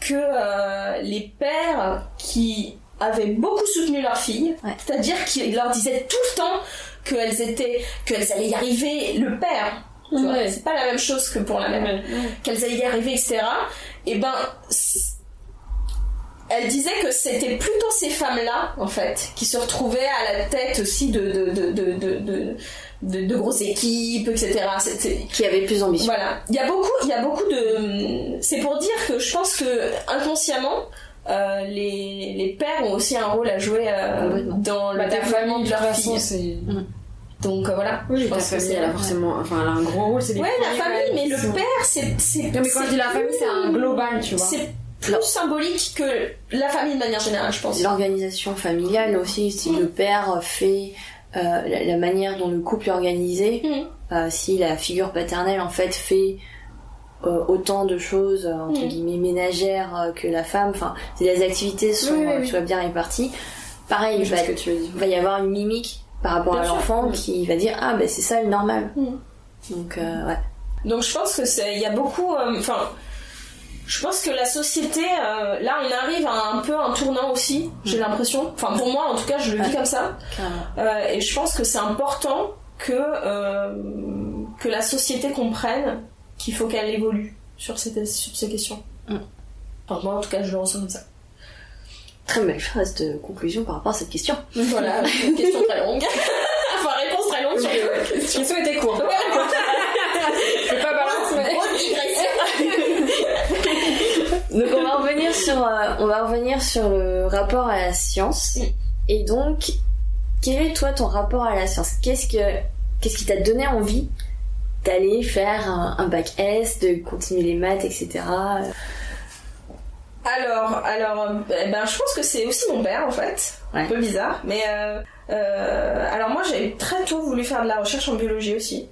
que euh, les pères qui avaient beaucoup soutenu leurs filles, Ouais. c'est-à-dire qu'ils leur disaient tout le temps qu'elles étaient, qu'elles allaient y arriver, le père. Ouais. C'est pas la même chose que pour la mère qu'elles allaient y arriver, etc. Et ben, elle disait que c'était plutôt ces femmes-là, en fait, qui se retrouvaient à la tête aussi de, de, de, de, de, grosses équipes, etc. Qui avait plus d'ambition. voilà. Il y a beaucoup, il y a beaucoup de. C'est pour dire que je pense que inconsciemment, euh, les, les pères ont aussi un rôle à jouer euh, dans le Bah, développement famille de leur façon fille. c'est Donc euh, voilà. oui je pense que famille c'est- elle a forcément enfin elle a un gros rôle c'est Ouais, la famille, mais le père, c'est. c'est- non mais quand je dis la famille c'est un global tu vois C'est plus symbolique que la famille de manière générale, je pense. L'organisation familiale aussi, si le père fait euh, la, la manière dont le couple est organisé, Mhm. euh, si la figure paternelle en fait fait euh, autant de choses euh, entre Mhm. guillemets ménagères euh, que la femme. Enfin, si les activités sont Oui, oui, oui. tu vois, bien réparties, pareil, il Je va, y avoir une mimique par rapport Bien à l'enfant qui va dire ah ben c'est ça le normal. Mhm. Donc euh, ouais. Donc je pense que c'est, il y a beaucoup, euh, enfin, je pense que la société, euh, là, on arrive à un peu un tournant aussi. J'ai l'impression, enfin pour moi en tout cas, je le vis comme ça. Euh, et je pense que c'est important que euh, que la société comprenne qu'il faut qu'elle évolue sur ces sur ces questions. Mm. Enfin moi en tout cas, je le ressens comme ça. Très belle phrase de conclusion par rapport à cette question. Voilà, une question très longue. enfin réponse très longue sur les La question était courte pas balance, mais. Donc on va revenir sur euh, on va revenir sur le rapport à la science. Et donc quel est toi ton rapport à la science? Qu'est-ce que qu'est-ce qui t'a donné envie d'aller faire un, un bac S, de continuer les maths, etc. Alors, alors, euh, ben, je pense que c'est aussi mon père en fait. Ouais. Un peu bizarre, mais euh, euh, alors moi j'ai très tôt voulu faire de la recherche en biologie aussi.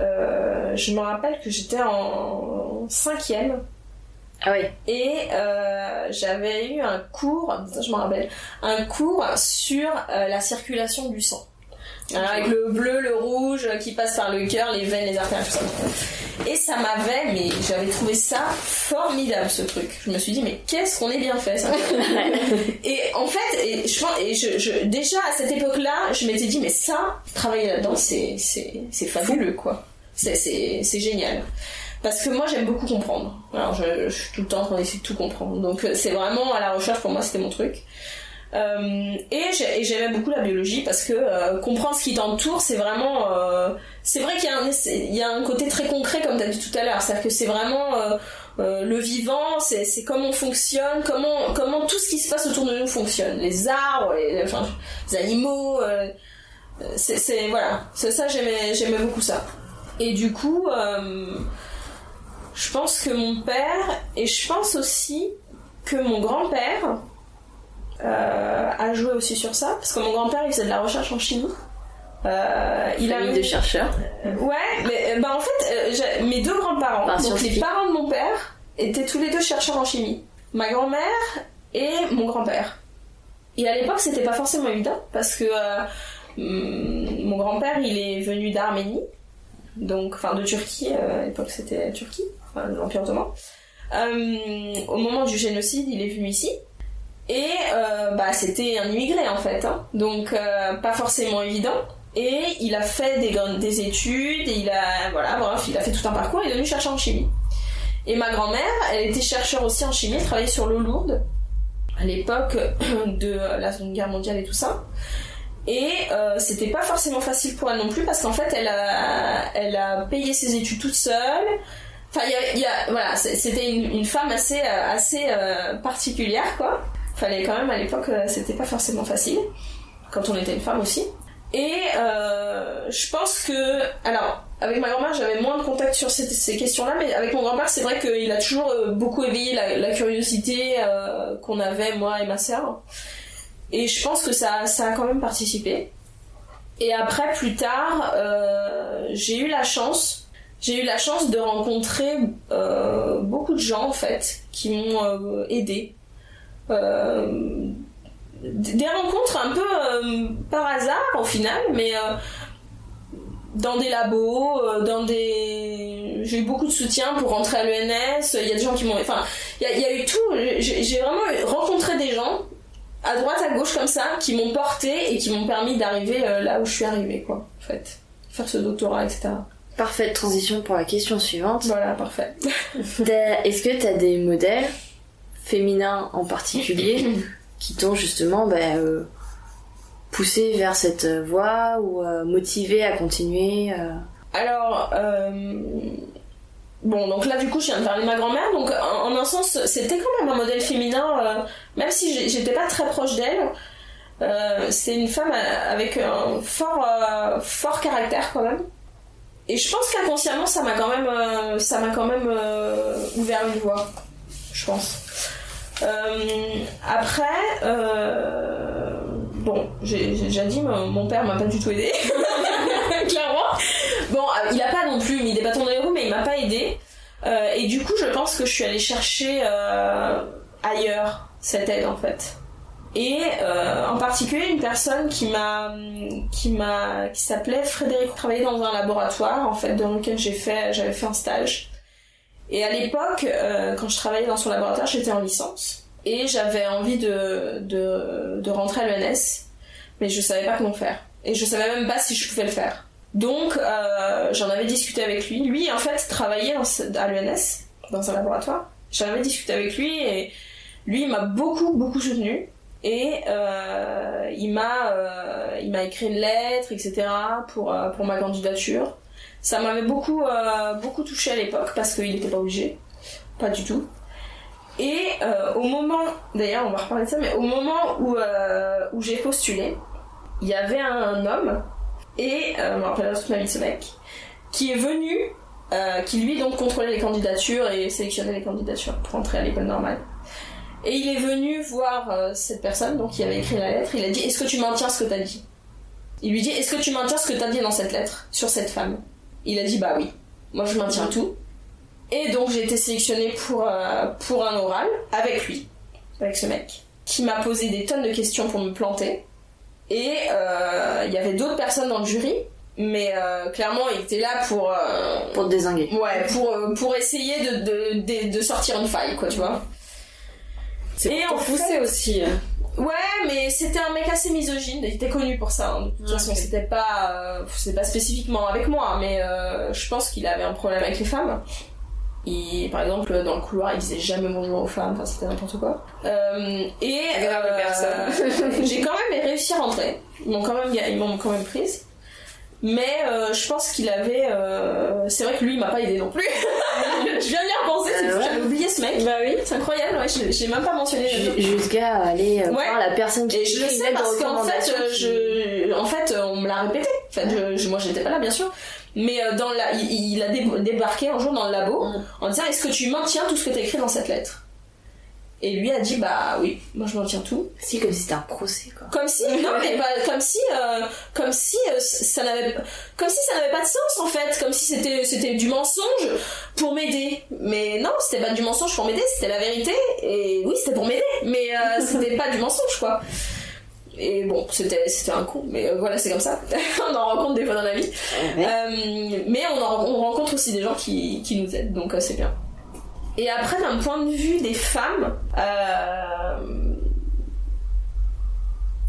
Euh, je me rappelle que j'étais en cinquième Ah et euh, j'avais eu un cours, ça je me rappelle, un cours sur euh, la circulation du sang. Alors, avec le bleu, le rouge qui passe par le cœur, les veines, les artères, tout ça. Et ça m'avait, mais j'avais trouvé ça formidable ce truc. Je me suis dit, mais qu'est-ce qu'on est bien fait ça. et en fait, et je, et je, je- déjà à cette époque-là, je m'étais dit, mais ça, travailler là-dedans, c'est, fabuleux quoi. C'est génial. Parce que moi j'aime beaucoup comprendre. Alors je, suis tout le temps en train d'essayer de tout comprendre. Donc euh, c'est vraiment à la recherche pour moi c'était mon truc. Euh, et j'ai- et j'aimais beaucoup la biologie parce que euh, comprendre ce qui t'entoure c'est vraiment c'est vrai qu'il y, y a un côté très concret comme tu as dit tout à l'heure c'est à dire que c'est vraiment le vivant c'est comment on fonctionne comment comment tout ce qui se passe autour de nous fonctionne les arbres les, animaux c'est voilà ça j'aimais beaucoup ça et du coup je pense que mon père et je pense aussi que mon grand-père euh, a joué aussi sur ça parce que mon grand-père il faisait de la recherche en chimie euh, il a Famille de chercheurs. Ouais, mais euh, bah en fait, euh, mes deux grands-parents, Enfin, donc les parents de mon père, étaient tous les deux chercheurs en chimie. Ma grand-mère et mon grand-père. Et à l'époque, c'était pas forcément évident parce que hum, mon grand-père, il est venu d'Arménie, donc enfin de Turquie. à l'époque, c'était Turquie, l'Empire ottoman. Euh, au moment du génocide, il est venu ici. Et euh, bah, c'était un immigré en fait, hein. donc euh, pas forcément évident. Et il a fait des, des études, et il a, voilà, bref, il a fait tout un parcours, il est devenu chercheur en chimie. Et ma grand-mère, elle était chercheure aussi en chimie, elle travaillait sur l'eau lourde, à l'époque de la Seconde Guerre mondiale et tout ça. Et c'était pas forcément facile pour elle non plus, parce qu'en fait, elle a, elle a payé ses études toute seule. Enfin, y a, voilà, c'était une, femme assez, euh, assez euh, particulière, quoi. Fallait quand même, à l'époque, euh, c'était pas forcément facile, quand on était une femme aussi. Et je pense que, alors, avec ma grand-mère, j'avais moins de contact sur ces, questions-là, mais avec mon grand-père, c'est vrai qu'il a toujours beaucoup éveillé la, curiosité qu'on avait, moi et ma sœur. Et je pense que ça, ça a quand même participé. Et après, plus tard, j'ai eu la chance, j'ai eu la chance de rencontrer euh, beaucoup de gens, en fait, qui m'ont euh, aidé. Euh, des rencontres un peu euh, par hasard au final, mais dans des labos, dans des. J'ai eu beaucoup de soutien pour rentrer à l'ENS. Il y a des gens qui m'ont. Enfin, il y, a- eu tout. J'ai vraiment rencontré des gens à droite, à gauche comme ça, qui m'ont porté et qui m'ont permis d'arriver là où je suis arrivée, quoi, en fait. Faire ce doctorat, etc. Parfaite transition pour la question suivante. Voilà, parfait. Est-ce que tu as des modèles féminins en particulier qui t'ont justement bah, euh, poussé vers cette euh, voie ou euh, motivé à continuer euh, Alors, bon, donc là, du coup, je viens de parler de ma grand-mère. Donc, en, en un sens, c'était quand même un modèle féminin, même si j'étais pas très proche d'elle. C'est une femme avec un fort, fort caractère quand même. Et je pense qu'inconsciemment, ça m'a quand même, euh, ça m'a quand même euh, ouvert une voie, je pense. Euh, après, bon, j'ai déjà dit, mon père m'a pas du tout aidé, clairement. Bon, il a pas non plus mis des bâtons dans les roues, mais il m'a pas aidé. Et du coup, je pense que je suis allée chercher ailleurs cette aide en fait. Et euh, en particulier une personne qui m'a qui m'a qui s'appelait Frédéric travaillait dans un laboratoire en fait dans lequel j'ai fait j'avais fait un stage. Et à l'époque, euh, quand je travaillais dans son laboratoire, j'étais en licence et j'avais envie de, de de rentrer à l'ENS, mais je savais pas comment faire et je savais même pas si je pouvais le faire. Donc euh, j'en avais discuté avec lui. Lui en fait travaillait à l'ENS dans un laboratoire. J'en avais discuté avec lui et lui m'a beaucoup beaucoup soutenu et euh, il m'a euh, il m'a écrit une lettre etc pour euh, pour ma candidature. Ça m'avait beaucoup beaucoup touché à l'époque parce qu'il n'était pas obligé, pas du tout. Et au moment, d'ailleurs on va reparler de ça, mais au moment où où j'ai postulé, il y avait un homme et je me rappellerai toute ma vie ce mec qui est venu qui lui donc contrôlait les candidatures et sélectionnait les candidatures pour entrer à l'école normale. Et il est venu voir euh, cette personne, donc qui avait écrit la lettre, il a dit Est-ce que tu maintiens ce que t'as dit? Il lui dit Est-ce que tu maintiens ce que t'as dit dans cette lettre, sur cette femme? Il a dit Bah oui, moi je maintiens tout. Et donc j'ai été sélectionnée pour, euh, pour un oral avec lui, avec ce mec, qui m'a posé des tonnes de questions pour me planter. Et euh, il y avait d'autres personnes dans le jury, mais euh, clairement il était là pour. Pour te désinguer. Ouais, pour, pour essayer de, de, de, de sortir une faille, quoi, tu vois. Et en poussé fait- aussi. hein. Ouais, mais c'était un mec assez misogyne, il était connu pour ça. hein. De toute Ah, façon, ok. c'était pas, euh, c'est pas spécifiquement avec moi, mais euh, je pense qu'il avait un problème avec les femmes. Il, par exemple, dans le couloir, il disait jamais bonjour aux femmes, enfin c'était n'importe quoi. Euh, et personne. j'ai quand même réussi à rentrer. Ils m'ont quand même, ils m'ont quand même prise. Mais euh, je pense qu'il avait. euh, C'est vrai que lui, il m'a pas aidé non plus. je viens d'y repenser, c'est fou, ouais. j'avais oublié ce mec. Bah oui. C'est incroyable, ouais, j'ai même pas mentionné. Ju- Jusqu'à aller euh, Ouais. voir la personne qui Et je le sais parce qu'en fait, je, en fait, on me l'a répété. Enfin, je, moi, j'étais pas là, bien sûr. Mais dans la, il, a dé- débarqué un jour dans le labo Mm. en disant Est-ce que tu maintiens tout ce que t'as écrit dans cette lettre? Et lui a dit Bah oui, moi je maintiens tout. Si, comme si c'était un procès, quoi. Comme si, non, mais pas- comme si, euh, comme si euh, ça n'avait, comme si ça n'avait pas de sens en fait, comme si c'était, c'était du mensonge pour m'aider. Mais non, c'était pas du mensonge pour m'aider, c'était la vérité. Et oui, c'était pour m'aider, mais euh, c'était pas du mensonge quoi. Et bon, c'était, c'était un con, mais voilà, c'est comme ça. on en rencontre des fois dans la vie. Ouais. Mais on, en, on rencontre aussi des gens qui, qui nous aident, donc c'est bien. Et après, d'un point de vue des femmes, euh,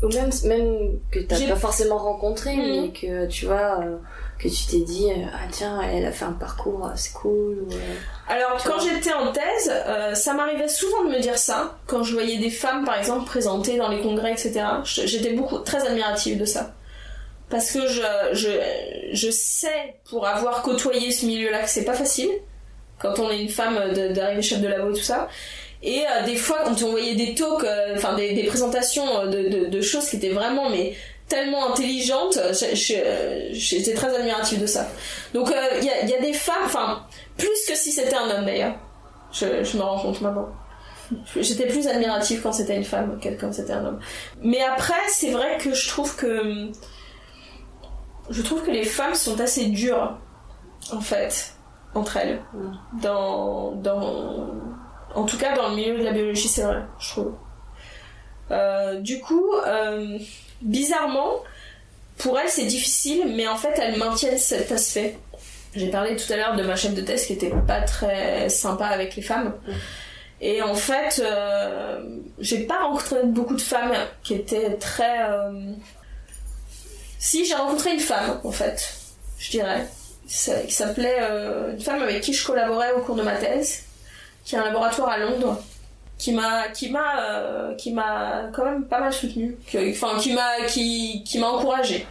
Ou même, même que t'as pas forcément rencontré, Mhm. mais que tu vois, euh, que tu t'es dit, euh, ah tiens, elle a fait un parcours, c'est cool. Ou, euh, Alors, quand j'étais en thèse, ça m'arrivait souvent de me dire ça. Quand je voyais des femmes, par exemple, présentées dans les congrès, etc. J'étais beaucoup très admirative de ça. Parce que je, je, je sais, pour avoir côtoyé ce milieu-là, que c'est pas facile. Quand on est une femme de- d'arriver chef de labo et tout ça. Et euh, des fois, quand on voyait des talks, euh, enfin des, présentations de, de, choses qui étaient vraiment mais tellement intelligentes, j'étais très admirative de ça. Donc euh, il y, a, il y a des femmes, enfin plus que si c'était un homme d'ailleurs. Je, je me rends compte maintenant. J'étais plus admirative quand c'était une femme que quand c'était un homme. Mais après, c'est vrai que je trouve que je trouve que les femmes sont assez dures en fait entre elles. Dans dans en tout cas dans le milieu de la biologie c'est vrai je trouve. Euh, du coup euh, bizarrement pour elles c'est difficile mais en fait elles maintiennent cet aspect. J'ai parlé tout à l'heure de ma chef de thèse qui était pas très sympa avec les femmes. Et en fait euh, j'ai pas rencontré beaucoup de femmes qui étaient très euh, si j'ai rencontré une femme en fait je dirais qui s'appelait euh, une femme avec qui je collaborais au cours de ma thèse, qui a un laboratoire à Londres, qui m'a qui m'a euh, qui m'a quand même pas mal soutenue, qui- enfin qui m'a qui qui m'a encouragée.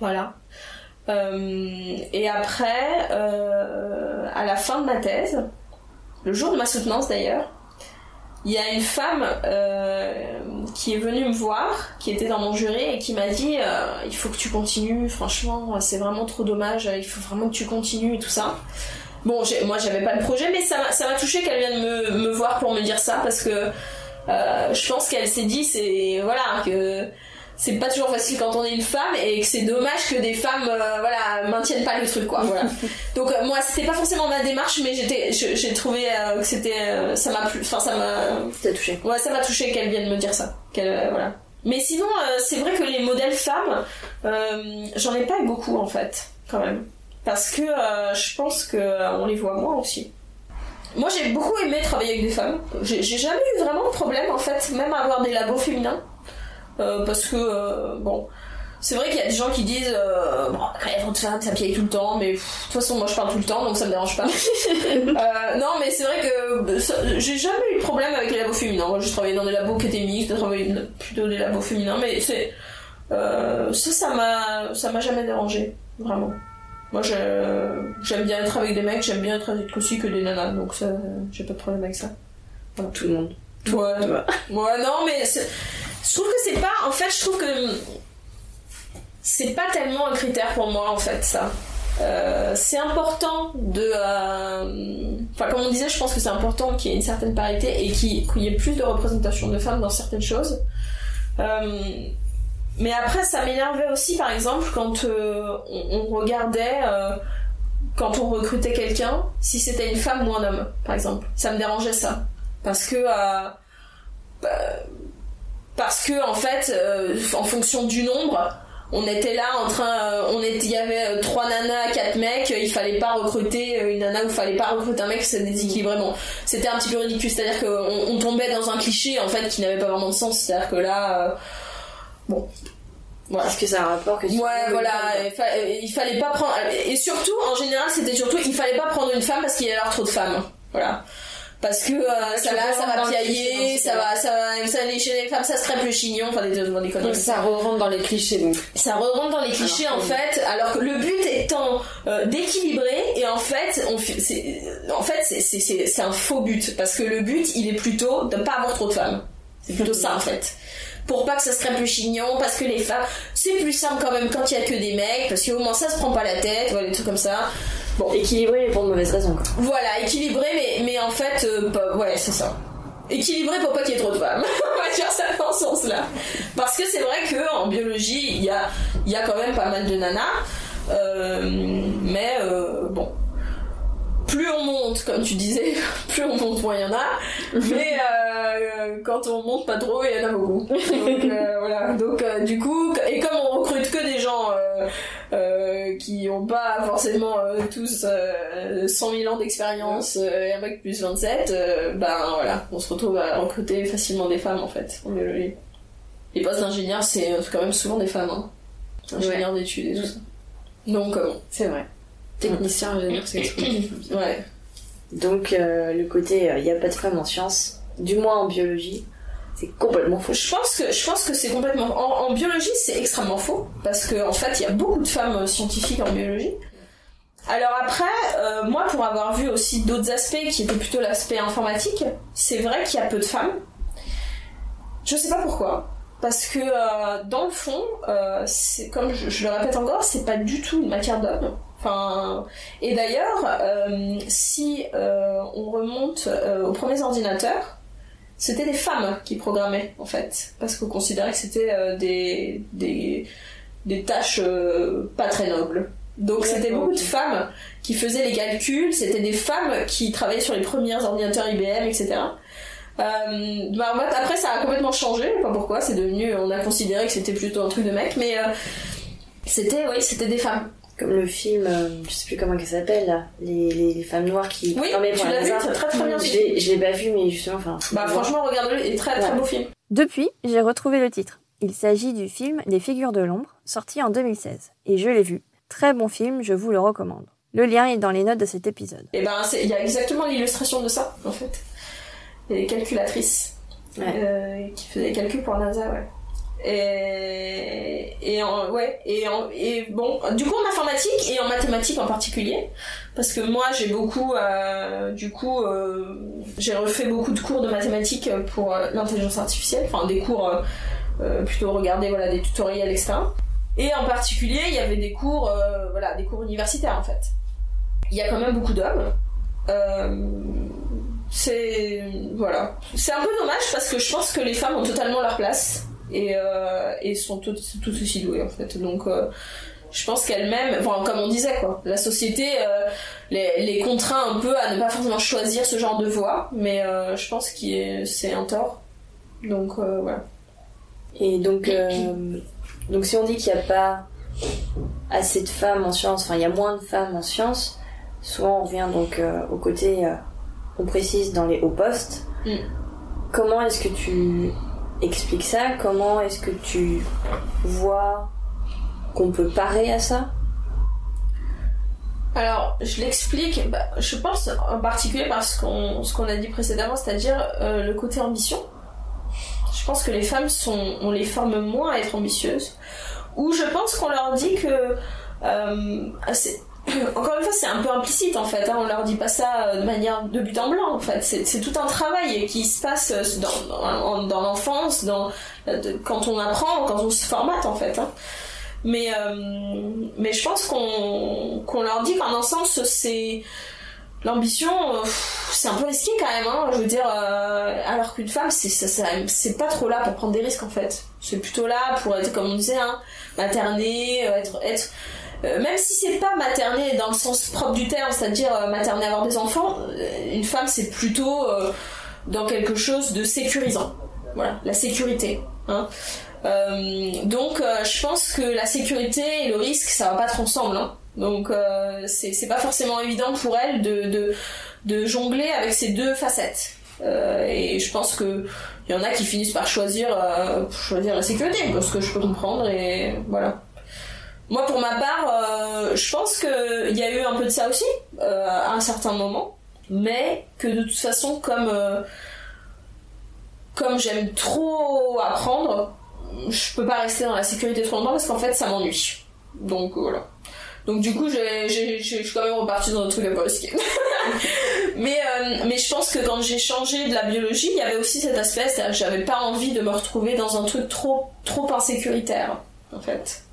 Voilà. Euh, et après, à la fin de ma thèse, le jour de ma soutenance d'ailleurs, il y a une femme euh, qui est venue me voir, qui était dans mon jury et qui m'a dit euh, il faut que tu continues, franchement c'est vraiment trop dommage, il faut vraiment que tu continues et tout ça. Bon, moi j'avais pas le projet, mais ça m'a ça m'a touché qu'elle vienne me, me voir pour me dire ça parce que euh, je pense qu'elle s'est dit c'est voilà que c'est pas toujours facile quand on est une femme et que c'est dommage que des femmes euh, voilà maintiennent pas le truc quoi voilà. Donc euh, moi c'était pas forcément ma démarche mais j'étais j'ai trouvé euh, que c'était euh, ça m'a plu enfin ça m'a touché. ouais ça m'a touché qu'elle vienne me dire ça qu'elle euh, voilà. Mais sinon c'est vrai que les modèles femmes j'en ai pas eu beaucoup en fait quand même. Parce que je pense que on les voit moins aussi. Moi j'ai beaucoup aimé travailler avec des femmes. J'ai jamais eu vraiment de problème en fait même à avoir des labos féminins parce que euh, bon c'est vrai qu'il y a des gens qui disent euh, bon quand il y a trop de femmes ça piaille tout le temps mais pff, de toute façon moi je parle tout le temps donc ça me dérange pas Euh, non mais c'est vrai que euh, ça- j'ai jamais eu de problème avec les labos féminins moi j'ai travaillé dans des labos qui étaient mixtes j'ai travaillé plutôt des labos féminins mais c'est euh, ça ça m'a ça m'a jamais dérangé vraiment moi je- j'aime bien être avec des mecs j'aime bien être avec aussi que des nanas donc ça j'ai pas de problème avec ça Tout le monde. Ouais. Toi. Ouais, non, mais c'est- je trouve que c'est pas. En fait, je trouve que c'est pas tellement un critère pour moi, en fait, ça. Euh, c'est important de. euh, Enfin, comme on disait, je pense que c'est important qu'il y ait une certaine parité et qu'il y ait plus de représentation de femmes dans certaines choses. Euh, mais après, ça m'énervait aussi, par exemple, quand on, regardait. quand on recrutait quelqu'un, si c'était une femme ou un homme, par exemple. Ça me dérangeait ça. Parce que. bah, parce que en fait, euh, en fonction du nombre, on était là en train, euh, on était, il y avait euh, trois nanas, quatre mecs, il fallait pas recruter une nana ou il fallait pas recruter un mec, c'est déséquilibré. Bon, c'était un petit peu ridicule, c'est-à-dire qu'on on tombait dans un cliché en fait qui n'avait pas vraiment de sens, c'est-à-dire que là, euh, bon, voilà. Est-ce que ça a un rapport que tu Ouais, voilà, il, fa- il fallait pas prendre. Et surtout, en général, c'était surtout, il fallait pas prendre une femme parce qu'il y avait trop de femmes. Voilà. Parce que euh, ça, rentres ça va le piailler, ça va, ça va, ça les, chez les femmes, ça serait plus chignon, enfin des, des conneries. Donc ça rentre dans les clichés donc. Ça rentre dans les clichés Alors en fait, alors que le but étant euh, d'équilibrer et en fait, on, c'est, en fait, c'est, un faux but parce que le but, il est plutôt de pas avoir trop de femmes. C'est plutôt ça en fait. Pour pas que ça serait plus chignon, parce que les femmes, c'est plus simple quand même quand il y a que des mecs, parce qu'au moins ça se prend pas la tête, voilà, des trucs comme ça. Bon, Équilibré mais pour de mauvaises raisons. Quoi. voilà, équilibré, mais, mais en fait, euh, ouais, c'est ça. Équilibré pour pas qu'il y ait trop de femmes. On va dire ça dans ce sens-là. Parce que c'est vrai que en biologie, il y a, y a quand même pas mal de nanas. euh, mais euh, bon. Plus on monte, comme tu disais, plus on monte, moins il y en a. Mais euh, quand on monte pas trop, il y en a beaucoup. Donc voilà. Donc du coup, et comme on recrute que des gens euh, qui ont pas forcément euh, tous euh, 100 000 ans d'expérience euh, et un bac plus 27, euh, ben voilà, on se retrouve à recruter facilement des femmes en fait en biologie. Les postes d'ingénieur, c'est quand même souvent des femmes, hein. ingénieurs d'études et tout ça. Donc euh, C'est vrai. Technicien, ingénieur, c'est ouais. Donc euh, le côté il n'y a pas de femmes en sciences, du moins en biologie, c'est complètement faux. Je pense que je pense que c'est complètement en, en biologie c'est extrêmement faux parce que en fait il y a beaucoup de femmes euh, scientifiques en biologie. Alors après, euh, moi pour avoir vu aussi d'autres aspects qui étaient plutôt l'aspect informatique, c'est vrai qu'il y a peu de femmes. Je sais pas pourquoi. Parce que euh, dans le fond, comme je, je le répète encore, c'est pas du tout une matière d'homme. Enfin, et d'ailleurs, si on remonte aux premiers ordinateurs, c'était des femmes qui programmaient en fait, parce qu'on considérait que c'était euh, des, des des tâches euh, pas très nobles. Donc c'était beaucoup de femmes qui faisaient les calculs, c'était des femmes qui travaillaient sur les premiers ordinateurs IBM, etc. Euh, bah, en fait, après ça a complètement changé, je sais pas pourquoi, c'est devenu, on a considéré que c'était plutôt un truc de mec, mais euh, c'était, oui, c'était des femmes. Comme le film, euh, je sais plus comment il s'appelle là, les, les, les femmes noires qui Oui, formaient tu pour la l'as vu, c'est très très bien. Je film. l'ai je l'ai pas vu mais justement enfin. Bah franchement, regarde-le, il est très très Ouais. beau film. Depuis, j'ai retrouvé le titre. Il s'agit du film Les figures de l'ombre, sorti en 2016. Et je l'ai vu. Très bon film, je vous le recommande. Le lien est dans les notes de cet épisode. Et ben, c'est- il y a exactement l'illustration de ça, en fait. Il y a des calculatrices Ouais. euh, qui faisaient des calculs pour NASA, ouais. Et, en, ouais, et, en, et bon, du coup en informatique et en mathématiques en particulier, parce que moi j'ai beaucoup, euh, du coup, euh, j'ai refait beaucoup de cours de mathématiques pour euh, l'intelligence artificielle, enfin des cours plutôt regarder, voilà, des tutoriels, etc. Et en particulier, il y avait des cours, voilà, des cours universitaires en fait. Il y a quand même beaucoup d'hommes. C'est voilà, c'est un peu dommage parce que je pense que les femmes ont totalement leur place et, euh, et sont tout, tout aussi douées en fait. Donc euh, je pense qu'elle-même, enfin, comme on disait quoi, la société euh, les, les contraint un peu à ne pas forcément choisir ce genre de voie, mais euh, je pense que c'est un tort. Donc euh, voilà. Et donc, donc si on dit qu'il n'y a pas assez de femmes en sciences, enfin il y a moins de femmes en sciences, souvent on revient donc au côté, on précise dans les hauts postes. Mm. Comment est-ce que tu expliques ça Comment est-ce que tu vois qu'on peut parer à ça? Alors, je l'explique, bah, je pense en particulier qu'on ce qu'on a dit précédemment, c'est-à-dire euh, le côté ambition. Je pense que les femmes sont, on les forme moins à être ambitieuses. Ou je pense qu'on leur dit que, euh, encore une fois, c'est un peu implicite en fait. Hein, on leur dit pas ça euh, de manière de but en blanc en fait. C'est tout un travail qui se passe euh, dans, dans, l'enfance, euh, quand on apprend, quand on se formate en fait. hein. Mais, mais je pense qu'on qu'on leur dit qu'en sens, c'est. L'ambition, c'est un peu risqué quand même, hein, je veux dire, alors qu'une femme, c'est ça- pas trop là pour prendre des risques en fait. C'est plutôt là pour être, comme on disait, hein, materner, être. être euh, même si c'est pas materner dans le sens propre du terme, c'est-à-dire euh, materner, avoir des enfants, euh, une femme c'est plutôt euh, dans quelque chose de sécurisant. Voilà, la sécurité. Hein. Donc je pense que la sécurité et le risque ça va pas trop ensemble hein. donc c'est pas forcément évident pour elle de, de, de jongler avec ces deux facettes Euh, et je pense que il y en a qui finissent par choisir euh, choisir la sécurité parce que je peux comprendre et voilà moi pour ma part euh, je pense que il y a eu un peu de ça aussi euh, à un certain moment mais que de toute façon comme euh, comme j'aime trop apprendre je peux pas rester dans la sécurité trop longtemps parce qu'en fait ça m'ennuie. Donc voilà. Donc du coup je suis quand même repartie dans un truc un peu risqué. mais, mais je pense que quand j'ai changé de la biologie, il y avait aussi cet aspect, c'est-à-dire que j'avais pas envie de me retrouver dans un truc trop, trop insécuritaire en fait.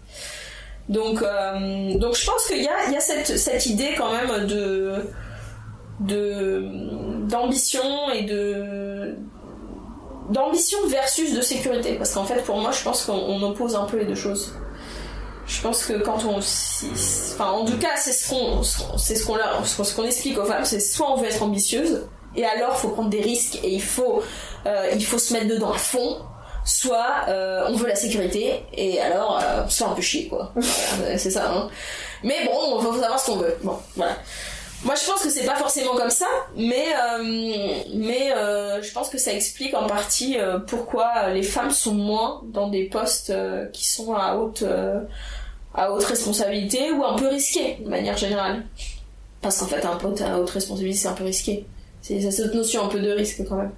Donc, euh, donc je pense qu'il y a, il y a cette, cette idée quand même de, de d'ambition et de d'ambition versus de sécurité. Parce qu'en fait pour moi je pense qu'on on oppose un peu les deux choses. Je pense que quand on enfin en tout cas c'est ce qu'on c'est ce qu'on ce qu'on explique aux femmes c'est soit on veut être ambitieuse et alors faut prendre des risques et il faut euh, il faut se mettre dedans à fond soit euh, on veut la sécurité et alors euh, fait un peu chier quoi Voilà, c'est ça hein. mais bon on va savoir ce qu'on veut bon voilà moi, je pense que c'est pas forcément comme ça, mais euh, mais euh, je pense que ça explique en partie euh, pourquoi les femmes sont moins dans des postes euh, qui sont à haute euh, à haute responsabilité ou un peu risqués de manière générale. Parce qu'en fait, un poste à haute responsabilité, c'est un peu risqué. C'est c'est cette notion un peu de risque quand même.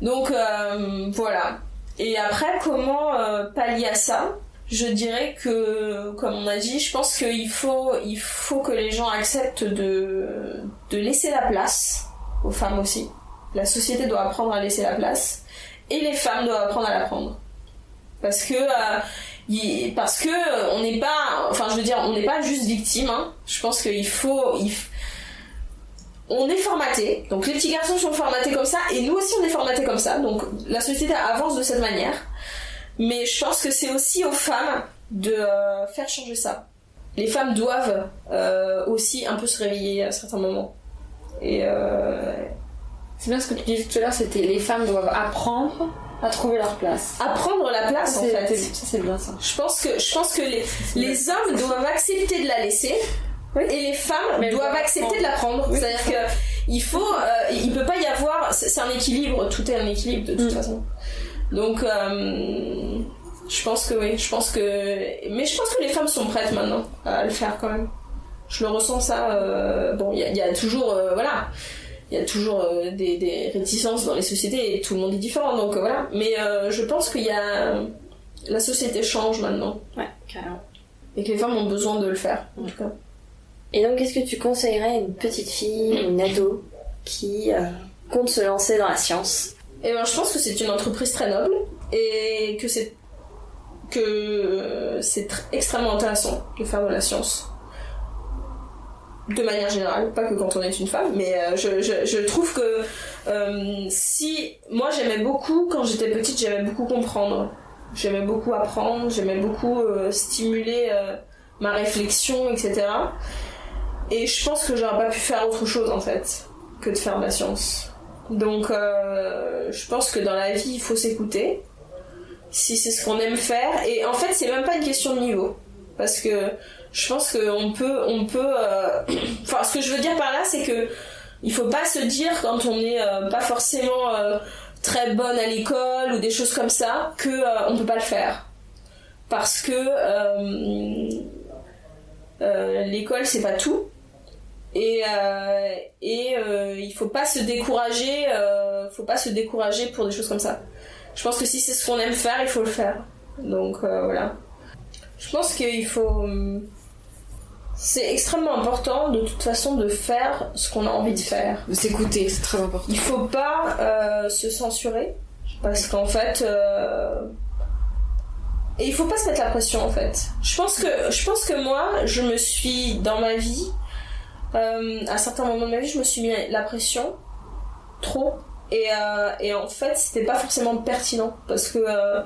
Donc euh, voilà. Et après, comment euh, pallier à ça? Je dirais que, comme on a dit, je pense qu'il faut, il faut que les gens acceptent de, de laisser la place aux femmes aussi. La société doit apprendre à laisser la place et les femmes doivent apprendre à la prendre. Parce que, euh, il- parce que on n'est pas, enfin je veux dire, on n'est pas juste victime. hein. Je pense qu'il faut, il f- on est formaté. Donc les petits garçons sont formatés comme ça et nous aussi on est formatés comme ça. Donc la société avance de cette manière. Mais je pense que c'est aussi aux femmes de euh, faire changer ça. Les femmes doivent euh, aussi un peu se réveiller à certains moments. Et euh, C'est bien ce que tu disais tout à l'heure, c'était les femmes doivent apprendre à trouver leur place. apprendre la place en fait. Ça, c'est bien ça. Je pense que, je pense que les, les hommes doivent accepter de la laisser Oui. et les femmes Mais doivent accepter de la prendre. Oui, C'est-à-dire que il faut, euh, il peut pas y avoir, c'est un équilibre, tout est un équilibre de toute Mm. façon. Donc, euh, je pense que oui, je pense que, mais je pense que les femmes sont prêtes maintenant à le faire quand même. Je le ressens ça. euh, bon, il y, a- il y a toujours, voilà, il y a toujours des, des réticences dans les sociétés et tout le monde est différent, donc voilà. Mais je pense qu'il y a, la société change maintenant Ouais, carrément. et que les femmes ont besoin de le faire. En tout cas. Et donc, qu'est-ce que tu conseillerais à une petite fille, une ado, qui euh, compte se lancer dans la science? Et ben, je pense que c'est une entreprise très noble et que c'est que euh, c'est tr- extrêmement intéressant de faire de la science. De manière générale, pas que quand on est une femme, mais euh, je, je, trouve que si moi j'aimais beaucoup quand j'étais petite, j'aimais beaucoup comprendre J'aimais beaucoup apprendre, j'aimais beaucoup stimuler ma réflexion, etc. Et je pense que j'aurais pas pu faire autre chose en fait que de faire de la science. Donc euh, je pense que dans la vie il faut s'écouter si c'est ce qu'on aime faire. Et en fait c'est même pas une question de niveau parce que je pense qu'on peut, on peut. euh, Enfin, ce que je veux dire par là, c'est que il faut pas se dire quand on n'est euh, pas forcément très bonne à l'école ou des choses comme ça que on peut pas le faire parce que l'école c'est pas tout et euh, et euh, il faut pas se décourager euh, faut pas se décourager pour des choses comme ça je pense que si c'est ce qu'on aime faire il faut le faire donc voilà je pense qu'il faut hum, c'est extrêmement important de toute façon de faire ce qu'on a envie de faire De s'écouter, c'est très important. il faut pas se censurer parce qu'en fait et il faut pas se mettre la pression en fait. Je pense que je pense que moi je me suis dans ma vie euh, à certains moments de ma vie je me suis mis la pression trop. Et, euh, et en fait c'était pas forcément pertinent parce que euh,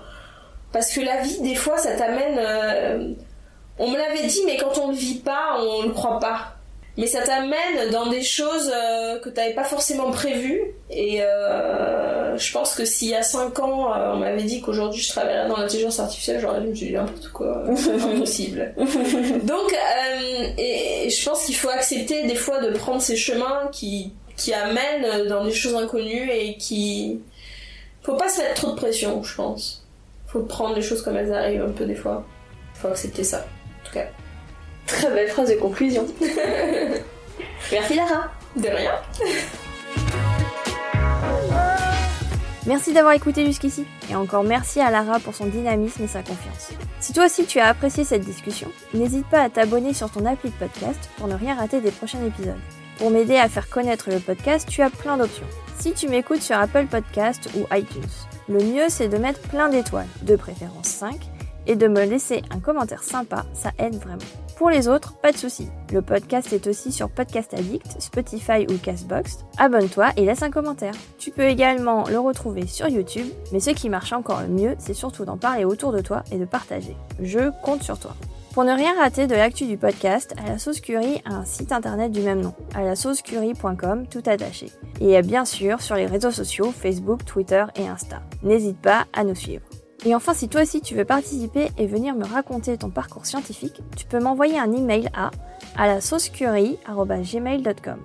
parce que la vie des fois ça t'amène euh, on me l'avait dit mais quand on le vit pas on le croit pas mais ça t'amène dans des choses euh, que t'avais pas forcément prévues. Et euh, je pense que s'il y a 5 ans euh, on m'avait dit qu'aujourd'hui je travaillerais dans l'intelligence artificielle j'aurais dit je me dit n'importe quoi c'est impossible. Donc et, et je pense qu'il faut accepter des fois de prendre ces chemins qui qui amènent dans des choses inconnues et qui faut pas se mettre trop de pression je pense. Faut prendre les choses comme elles arrivent un peu des fois. Faut accepter ça en tout cas Très belle phrase de conclusion. Merci Lara. de rien Merci d'avoir écouté jusqu'ici. Et encore merci à Lara pour son dynamisme et sa confiance. Si toi aussi tu as apprécié cette discussion, n'hésite pas à t'abonner sur ton appli de podcast pour ne rien rater des prochains épisodes. Pour m'aider à faire connaître le podcast, tu as plein d'options. Si tu m'écoutes sur Apple Podcast ou iTunes, le mieux c'est de mettre plein d'étoiles, de préférence 5, et de me laisser un commentaire sympa, ça aide vraiment. Pour les autres, pas de soucis. Le podcast est aussi sur Podcast Addict, Spotify ou Castbox. Abonne-toi et laisse un commentaire. Tu peux également le retrouver sur YouTube, mais ce qui marche encore le mieux, c'est surtout d'en parler autour de toi et de partager. Je compte sur toi. Pour ne rien rater de l'actu du podcast, À la sauce curry a un site internet du même nom, à la tout attaché. Et bien sûr sur les réseaux sociaux, Facebook, Twitter et Insta. N'hésite pas à nous suivre. Et enfin, si toi aussi tu veux participer et venir me raconter ton parcours scientifique, tu peux m'envoyer un email à à la saucecurry@gmail.com.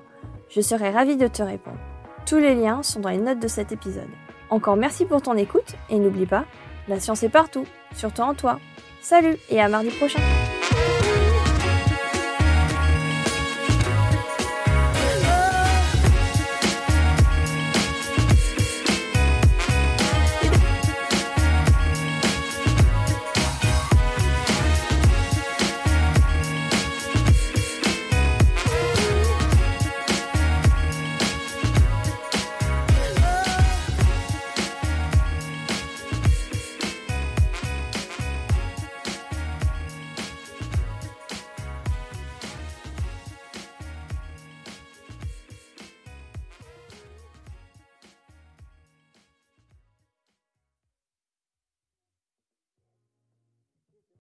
Je serai ravie de te répondre. Tous les liens sont dans les notes de cet épisode. Encore merci pour ton écoute et n'oublie pas, la science est partout, surtout en toi. Salut et à mardi prochain.